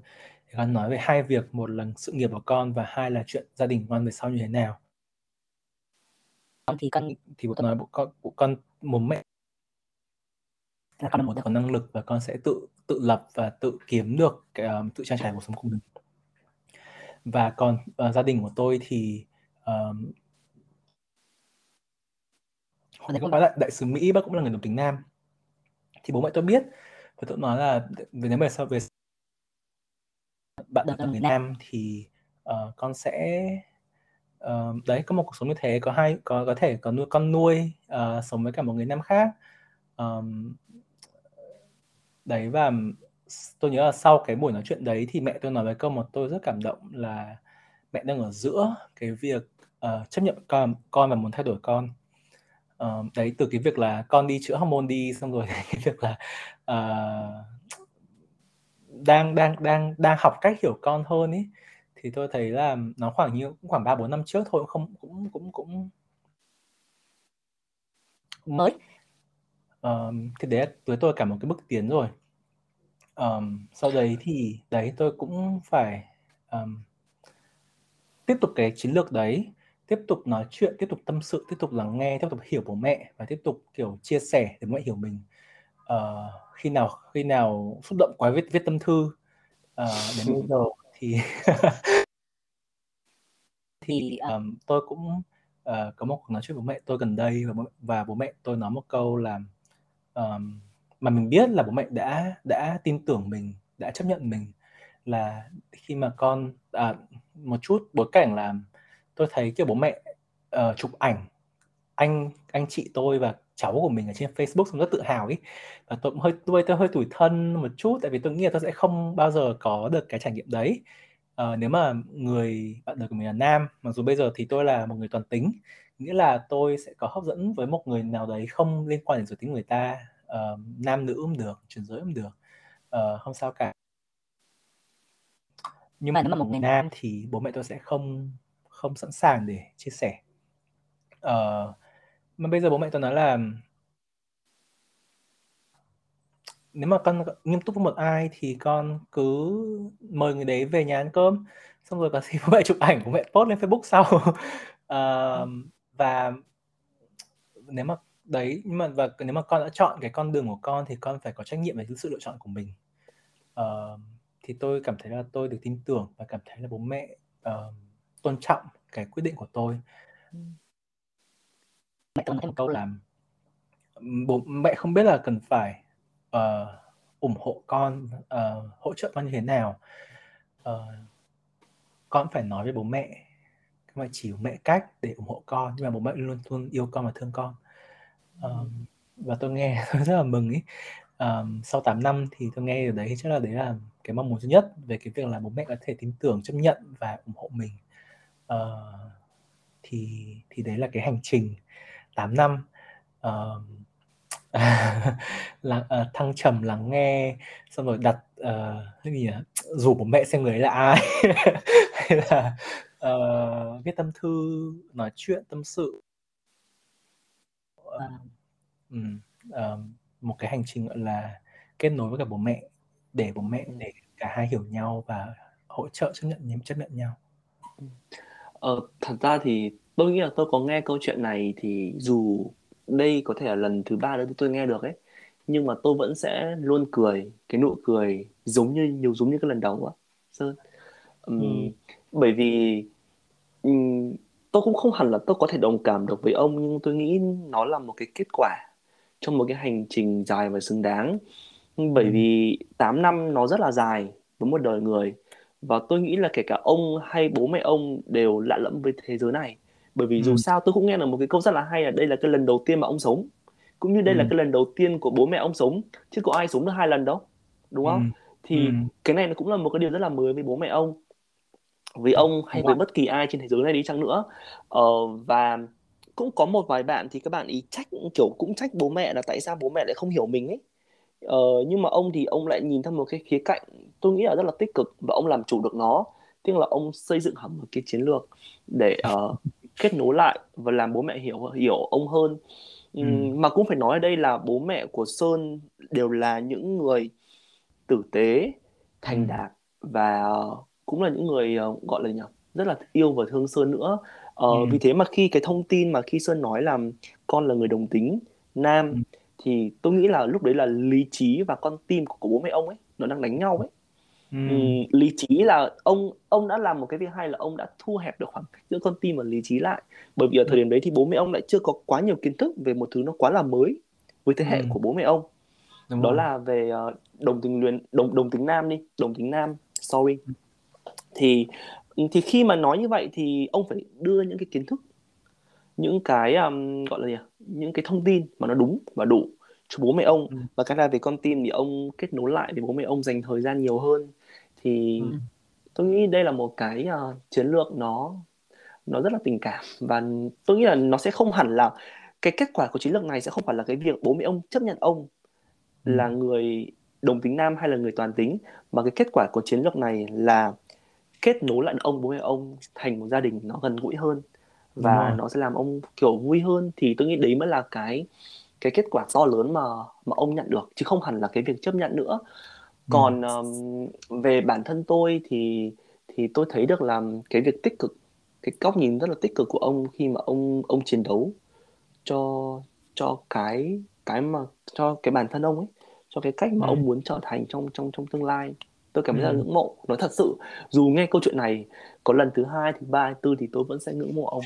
con nói về hai việc một là sự nghiệp của con và hai là chuyện gia đình con về sau như thế nào. Thì con thì bố nói con con bố mẹ là con một có năng lực và con sẽ tự tự lập và tự kiếm được cái, um, tự trang trải cuộc sống của mình. Và còn uh, gia đình của tôi thì um, cũng nói lại đại sứ Mỹ bác cũng là người đồng tính nam. Thì bố mẹ tôi biết và tôi nói là về nếu mà sau về bạn là người nam. Thì uh, con sẽ uh, đấy có một cuộc sống như thế có hai có có thể có nuôi con nuôi uh, sống với cả một người nam khác. Um, đấy và tôi nhớ là sau cái buổi nói chuyện đấy thì mẹ tôi nói với câu mà tôi rất cảm động là mẹ đang ở giữa cái việc uh, chấp nhận con con và muốn thay đổi con. Uh, đấy từ cái việc là con đi chữa hormone đi xong rồi cái việc là uh, đang đang đang đang học cách hiểu con hơn ấy thì tôi thấy là nó khoảng như cũng khoảng ba bốn năm trước thôi không cũng cũng cũng mới uh, thì đấy với tôi cả một cái bước tiến rồi. Um, sau đấy thì đấy tôi cũng phải um, tiếp tục cái chiến lược đấy tiếp tục nói chuyện tiếp tục tâm sự tiếp tục lắng nghe tiếp tục hiểu bố mẹ và tiếp tục kiểu chia sẻ để bố mẹ hiểu mình. Uh, khi nào khi nào xúc động quá viết viết tâm thư uh, đến bây giờ thì thì um, tôi cũng uh, có một cuộc nói chuyện với mẹ tôi gần đây và bố, và bố mẹ tôi nói một câu là um, mà mình biết là bố mẹ đã đã tin tưởng mình đã chấp nhận mình là khi mà con à, một chút bối cảnh là tôi thấy kiểu bố mẹ uh, chụp ảnh anh anh chị tôi và cháu của mình ở trên Facebook xong rất tự hào ấy và tôi cũng hơi tôi tôi hơi tủi thân một chút tại vì tôi nghĩ là tôi sẽ không bao giờ có được cái trải nghiệm đấy. Uh, nếu mà người bạn đời của mình là nam mặc dù bây giờ thì tôi là một người toàn tính nghĩa là tôi sẽ có hấp dẫn với một người nào đấy không liên quan đến giới tính người ta uh, nam nữ cũng được chuyển giới cũng được. Uh, không sao cả. Nhưng mà nếu mà một người nam thì bố mẹ tôi sẽ không không sẵn sàng để chia sẻ. Uh, mà bây giờ bố mẹ tôi nói là nếu mà con nghiêm túc với một ai thì con cứ mời người đấy về nhà ăn cơm. Xong rồi có gì bố mẹ chụp ảnh bố mẹ post lên Facebook sau. Uh, và nếu mà đấy nhưng mà và nếu mà con đã chọn cái con đường của con thì con phải có trách nhiệm về sự lựa chọn của mình. Uh, thì tôi cảm thấy là tôi được tin tưởng và cảm thấy là bố mẹ uh, tôn trọng cái quyết định của tôi. Ừ mẹ tôi nói một câu là bố mẹ không biết là cần phải uh, ủng hộ con uh, hỗ trợ con như thế nào. Uh, con phải nói với bố mẹ mà chỉ mẹ cách để ủng hộ con nhưng mà bố mẹ luôn luôn yêu con và thương con. Um, và tôi nghe tôi rất là mừng ý. Um, sau 8 năm thì tôi nghe ở đấy chắc là đấy là cái mong muốn thứ nhất về cái việc là bố mẹ có thể tin tưởng chấp nhận và ủng hộ mình. Uh, thì thì đấy là cái hành trình 8 năm uh, là uh, thăng trầm lắng nghe xong rồi đặt ờ, cái gì nhỉ? Rủ bố mẹ xem người là ai? Hay là ờ, viết tâm thư nói chuyện tâm sự. Ừ, ờ, một cái hành trình gọi là kết nối với cả bố mẹ để bố mẹ để cả hai hiểu nhau và hỗ trợ chấp nhận chấp nhận nhau. Ờ, thật ra thì tôi nghĩ là tôi có nghe câu chuyện này thì dù đây có thể là lần thứ ba nữa tôi nghe được ấy. Nhưng mà tôi vẫn sẽ luôn cười cái nụ cười giống như nhiều giống như cái lần đầu á. Sơn Ừm, ừ. bởi vì ừm, tôi cũng không hẳn là tôi có thể đồng cảm được với ông nhưng tôi nghĩ nó là một cái kết quả trong một cái hành trình dài và xứng đáng. Bởi Ừ. vì 8 năm nó rất là dài với một đời người. Và tôi nghĩ là kể cả ông hay bố mẹ ông đều lạ lẫm với thế giới này bởi vì dù Ừ. sao tôi cũng nghe được một cái câu rất là hay là đây là cái lần đầu tiên mà ông sống cũng như đây là Ừ. cái lần đầu tiên của bố mẹ ông sống chứ có ai sống được hai lần đâu đúng Ừ. không thì Ừ. cái này nó cũng là một cái điều rất là mới với bố mẹ ông với ông hay với ạ. bất kỳ ai trên thế giới này đi chăng nữa ờ, và cũng có một vài bạn thì các bạn ý trách kiểu cũng trách bố mẹ là tại sao bố mẹ lại không hiểu mình ấy ờ, nhưng mà ông thì ông lại nhìn theo một cái khía cạnh tôi nghĩ là rất là tích cực và ông làm chủ được nó tức là ông xây dựng hẳn một cái chiến lược để ờ, kết nối lại và làm bố mẹ hiểu hiểu ông hơn Ừ. Mà cũng phải nói ở đây là bố mẹ của Sơn đều là những người tử tế thành Ừ. đạt và cũng là những người ờ, gọi là nhỉ rất là yêu và thương Sơn nữa Ờ, Ừ. vì thế mà khi cái thông tin mà khi Sơn nói là con là người đồng tính nam Ừ. thì tôi nghĩ là lúc đấy là lý trí và con tim của, của bố mẹ ông ấy nó đang đánh nhau ấy Ừ. Ừm, lý trí là ông ông đã làm một cái việc hay là ông đã thu hẹp được khoảng cách giữa con tim và lý trí lại bởi vì ở thời điểm đấy thì bố mẹ ông lại chưa có quá nhiều kiến thức về một thứ nó quá là mới với thế hệ Ừ. của bố mẹ ông Đúng đó rồi. là về ờ, đồng tính luyến đồng đồng tính nam đi đồng tính nam sorry thì thì khi mà nói như vậy thì ông phải đưa những cái kiến thức những cái um, gọi là gì à? những cái thông tin mà nó đúng và đủ cho bố mẹ ông Ừ. và cái là về con tim thì ông kết nối lại với bố mẹ ông dành thời gian nhiều hơn thì Ừ. tôi nghĩ đây là một cái ờ, chiến lược nó nó rất là tình cảm và tôi nghĩ là nó sẽ không hẳn là cái kết quả của chiến lược này sẽ không phải là cái việc bố mẹ ông chấp nhận ông Ừ. là người đồng tính nam hay là người toàn tính mà cái kết quả của chiến lược này là kết nối lại ông bố mẹ ông thành một gia đình nó gần gũi hơn và nó sẽ làm ông kiểu vui hơn thì tôi nghĩ đấy mới là cái cái kết quả to lớn mà mà ông nhận được chứ không hẳn là cái việc chấp nhận nữa Ừ. còn um, về bản thân tôi thì thì tôi thấy được là cái việc tích cực cái góc nhìn rất là tích cực của ông khi mà ông ông chiến đấu cho cho cái cái mà cho cái bản thân ông ấy cho cái cách mà Ừ. ông muốn trở thành trong trong trong tương lai tôi cảm thấy rất là Ừ. ngưỡng mộ nói thật sự dù nghe câu chuyện này có lần thứ hai thứ ba thứ tư thì tôi vẫn sẽ ngưỡng mộ ông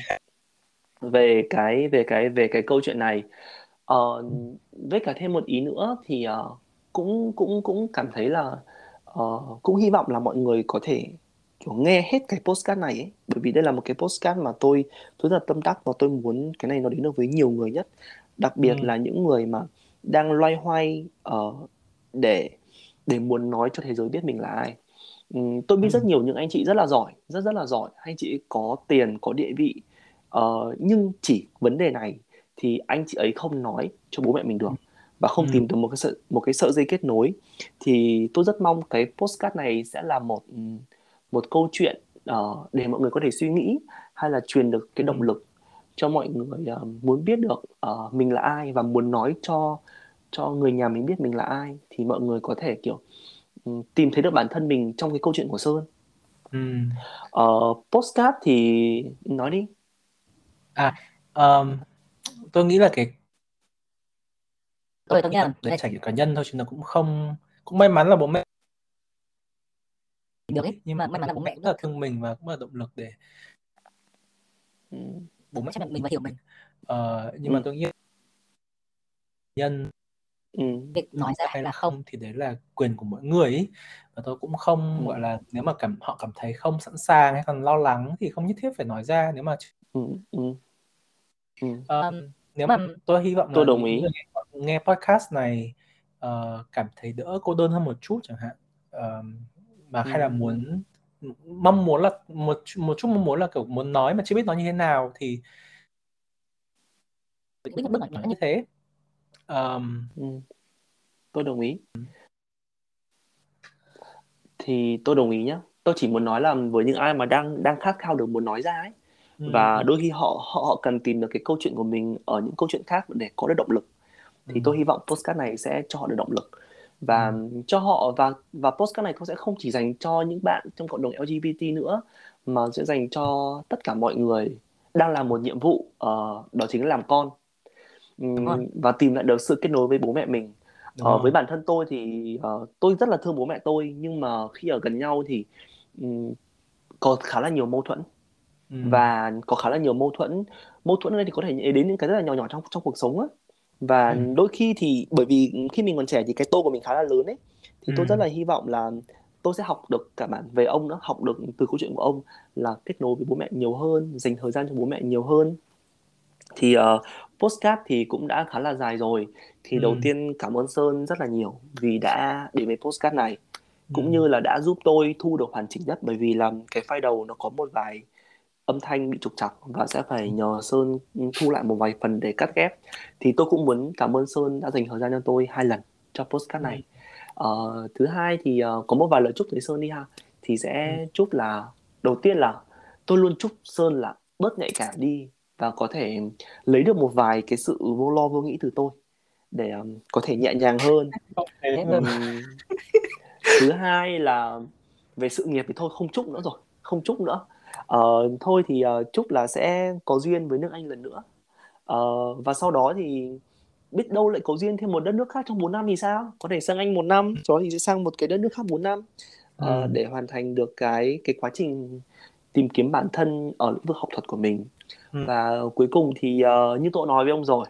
về cái về cái về cái câu chuyện này Ờ, với cả thêm một ý nữa thì ờ, cũng cũng cũng cảm thấy là ờ, cũng hy vọng là mọi người có thể kiểu nghe hết cái postcard này ấy bởi vì đây là một cái postcard mà tôi tôi rất là tâm đắc và tôi muốn cái này nó đến được với nhiều người nhất đặc biệt Ừ. là những người mà đang loay hoay ờ, để để muốn nói cho thế giới biết mình là ai Ừm, tôi biết Ừ. rất nhiều những anh chị rất là giỏi rất rất là giỏi anh chị có tiền có địa vị Ờ, nhưng chỉ vấn đề này thì anh chị ấy không nói cho bố mẹ mình được và không Ừ. tìm được một cái sợi một cái sợi dây kết nối thì tôi rất mong cái postcard này sẽ là một ừm, một câu chuyện ờ, để mọi người có thể suy nghĩ hay là truyền được cái động Ừ. lực cho mọi người ờ, muốn biết được ờ, mình là ai và muốn nói cho cho người nhà mình biết mình là ai thì mọi người có thể kiểu ừm, tìm thấy được bản thân mình trong cái câu chuyện của Sơn. Ừ. Ờ, postcard thì nói đi. À, um, tôi nghĩ là cái tôi tôi nghĩ là đấy trải nghiệm cá nhân thôi chứ nó cũng không cũng may mắn là bố mẹ được ấy nhưng mà mà may mắn là bố mẹ cũng là thương mình và cũng là động lực để Ừm, bố mẹ chấp nhận mình và hiểu mình. Ờ, nhưng mà ừm, tôi nghĩ nhân ừm, việc nói ra hay là không. thì đấy là quyền của mỗi người ý. và tôi cũng không gọi ừm, là nếu mà cảm họ cảm thấy không sẵn sàng hay còn lo lắng thì không nhất thiết phải nói ra nếu mà ừm, ừm. Ờ, um, nếu mà mà tôi hy vọng Tôi là đồng những ý. người nghe, podcast này ờ, cảm thấy đỡ cô đơn hơn một chút chẳng hạn Ờ, mà hay là Ừm, muốn mong muốn là một một chút mong muốn là kiểu muốn nói mà chưa biết nói như thế nào thì một bước nhỏ như thế. Ờm, ừm, Tôi đồng ý. thì tôi đồng ý nhá. Tôi chỉ muốn nói là với những ai mà đang đang khát khao được muốn nói ra ấy Ừ. và đôi khi họ họ họ cần tìm được cái câu chuyện của mình ở những câu chuyện khác để có được động lực thì Ừ. tôi hy vọng postcard này sẽ cho họ được động lực và Ừ. cho họ và và postcard này cũng sẽ không chỉ dành cho những bạn trong cộng đồng LGBT nữa mà sẽ dành cho tất cả mọi người đang làm một nhiệm vụ ờ, đó chính là làm con rồi. và tìm lại được sự kết nối với bố mẹ mình Đúng rồi. với bản thân tôi thì ờ, tôi rất là thương bố mẹ tôi nhưng mà khi ở gần nhau thì ừm, có khá là nhiều mâu thuẫn Ừ. và có khá là nhiều mâu thuẫn mâu thuẫn ở đây thì có thể đến những cái rất là nhỏ nhỏ trong trong cuộc sống á và Ừ. đôi khi thì bởi vì khi mình còn trẻ thì cái tôi của mình khá là lớn ấy thì tôi Ừ. rất là hy vọng là tôi sẽ học được cả bản về ông nữa học được từ câu chuyện của ông là kết nối với bố mẹ nhiều hơn dành thời gian cho bố mẹ nhiều hơn thì uh, postcard thì cũng đã khá là dài rồi thì Ừ. đầu tiên cảm ơn Sơn rất là nhiều vì đã đến với postcard này cũng Ừ. như là đã giúp tôi thu được hoàn chỉnh nhất bởi vì là cái file đầu nó có một vài âm thanh bị trục trặc và sẽ phải nhờ Sơn thu lại một vài phần để cắt ghép. Thì tôi cũng muốn cảm ơn Sơn đã dành thời gian cho tôi hai lần cho postcard này. Ờ, thứ hai thì ờ, có một vài lời chúc tới Sơn đi ha. Thì sẽ Ừ. chúc là đầu tiên là tôi luôn chúc Sơn là bớt nhạy cảm đi và có thể lấy được một vài cái sự vô lo vô nghĩ từ tôi để ừm, có thể nhẹ nhàng hơn. Thứ hai là về sự nghiệp thì thôi không chúc nữa rồi không chúc nữa Ờ, thôi thì ờ, chúc là sẽ có duyên với nước Anh lần nữa. Ờ, và sau đó thì biết đâu lại có duyên thêm một đất nước khác trong 4 năm thì sao? Có thể sang Anh một năm sau đó thì sẽ sang một cái đất nước khác 4 năm. Ờ, Ừ. để hoàn thành được cái cái quá trình tìm kiếm bản thân ở lĩnh vực học thuật của mình. Ừ. và cuối cùng thì ờ, như tôi nói với ông rồi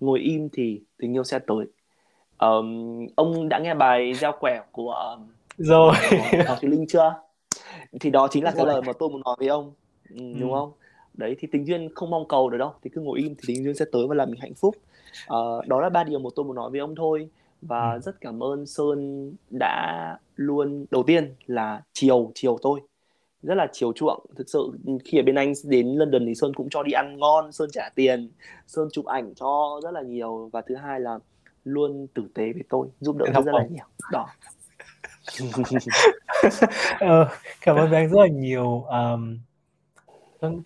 ngồi im thì tình yêu sẽ tới. Ờm, ông đã nghe bài gieo quẻ của ờm, Rồi. của Thùy Linh chưa thì đó chính là cái lời mà tôi muốn nói với ông. Ừ, đúng Ừ. không? Đấy thì tình duyên không mong cầu được đâu. Thì cứ ngồi im thì tình duyên sẽ tới và làm mình hạnh phúc. Ờ, đó là ba điều mà tôi muốn nói với ông thôi. Và Ừ. rất cảm ơn Sơn đã luôn đầu tiên là chiều chiều tôi. Rất là chiều chuộng. Thực sự khi ở bên anh đến London thì Sơn cũng cho đi ăn ngon Sơn trả tiền Sơn chụp ảnh cho rất là nhiều. Và thứ hai là luôn tử tế với tôi giúp đỡ tôi rất là nhiều. Đó Ờ, cảm ơn anh rất là nhiều. Um,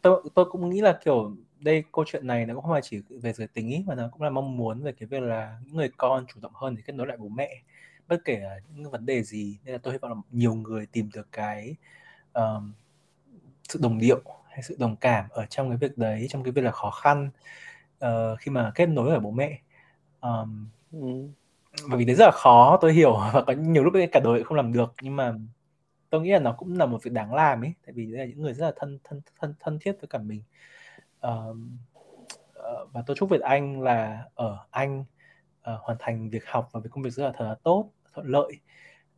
tôi, tôi, cũng nghĩ là kiểu đây câu chuyện này nó cũng không phải chỉ về giới tính ý, mà nó cũng là mong muốn về cái việc là những người con chủ động hơn để kết nối lại bố mẹ bất kể là những vấn đề gì nên là tôi hy vọng là nhiều người tìm được cái um, sự đồng điệu hay sự đồng cảm ở trong cái việc đấy trong cái việc là khó khăn uh, khi mà kết nối ở bố mẹ um, Ừ bởi vì đấy rất là khó tôi hiểu. Và có nhiều lúc cả đời không làm được. Nhưng mà tôi nghĩ là nó cũng là một việc đáng làm ấy. Tại vì đấy là những người rất là thân thân thân thân thiết với cả mình. Ờ, và tôi chúc Việt Anh là ở Anh ờ, hoàn thành việc học và việc công việc rất là thật là tốt thuận lợi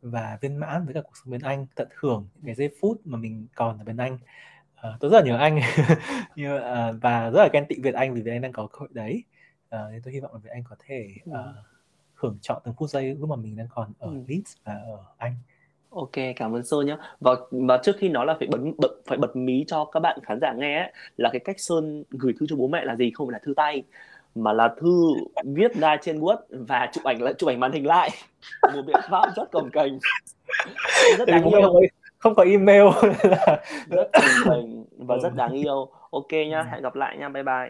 và viên mãn với cả cuộc sống bên Anh tận hưởng những cái giây phút mà mình còn ở bên Anh. Ờ, tôi rất là nhớ anh. Như ờ, và rất là ghen tị Việt Anh vì Việt Anh đang có cơ hội đấy. Ờ, nên tôi hy vọng là Việt Anh có thể ờ, hưởng chọn từng phút giây lúc mà mình đang còn ở Ừ. Leeds và ở Anh Ok, cảm ơn Sơn nhé. Và và trước khi nói là phải bật bật phải bật mí cho các bạn khán giả nghe ấy, là cái cách Sơn gửi thư cho bố mẹ là gì không phải là thư tay mà là thư viết ra trên Word và chụp ảnh lại chụp ảnh màn hình lại một biện pháp rất cồng kềnh rất đáng yêu không có email rất cồng kềnh và Ừ. rất đáng yêu ok nhá Ừ. hẹn gặp lại nha bye bye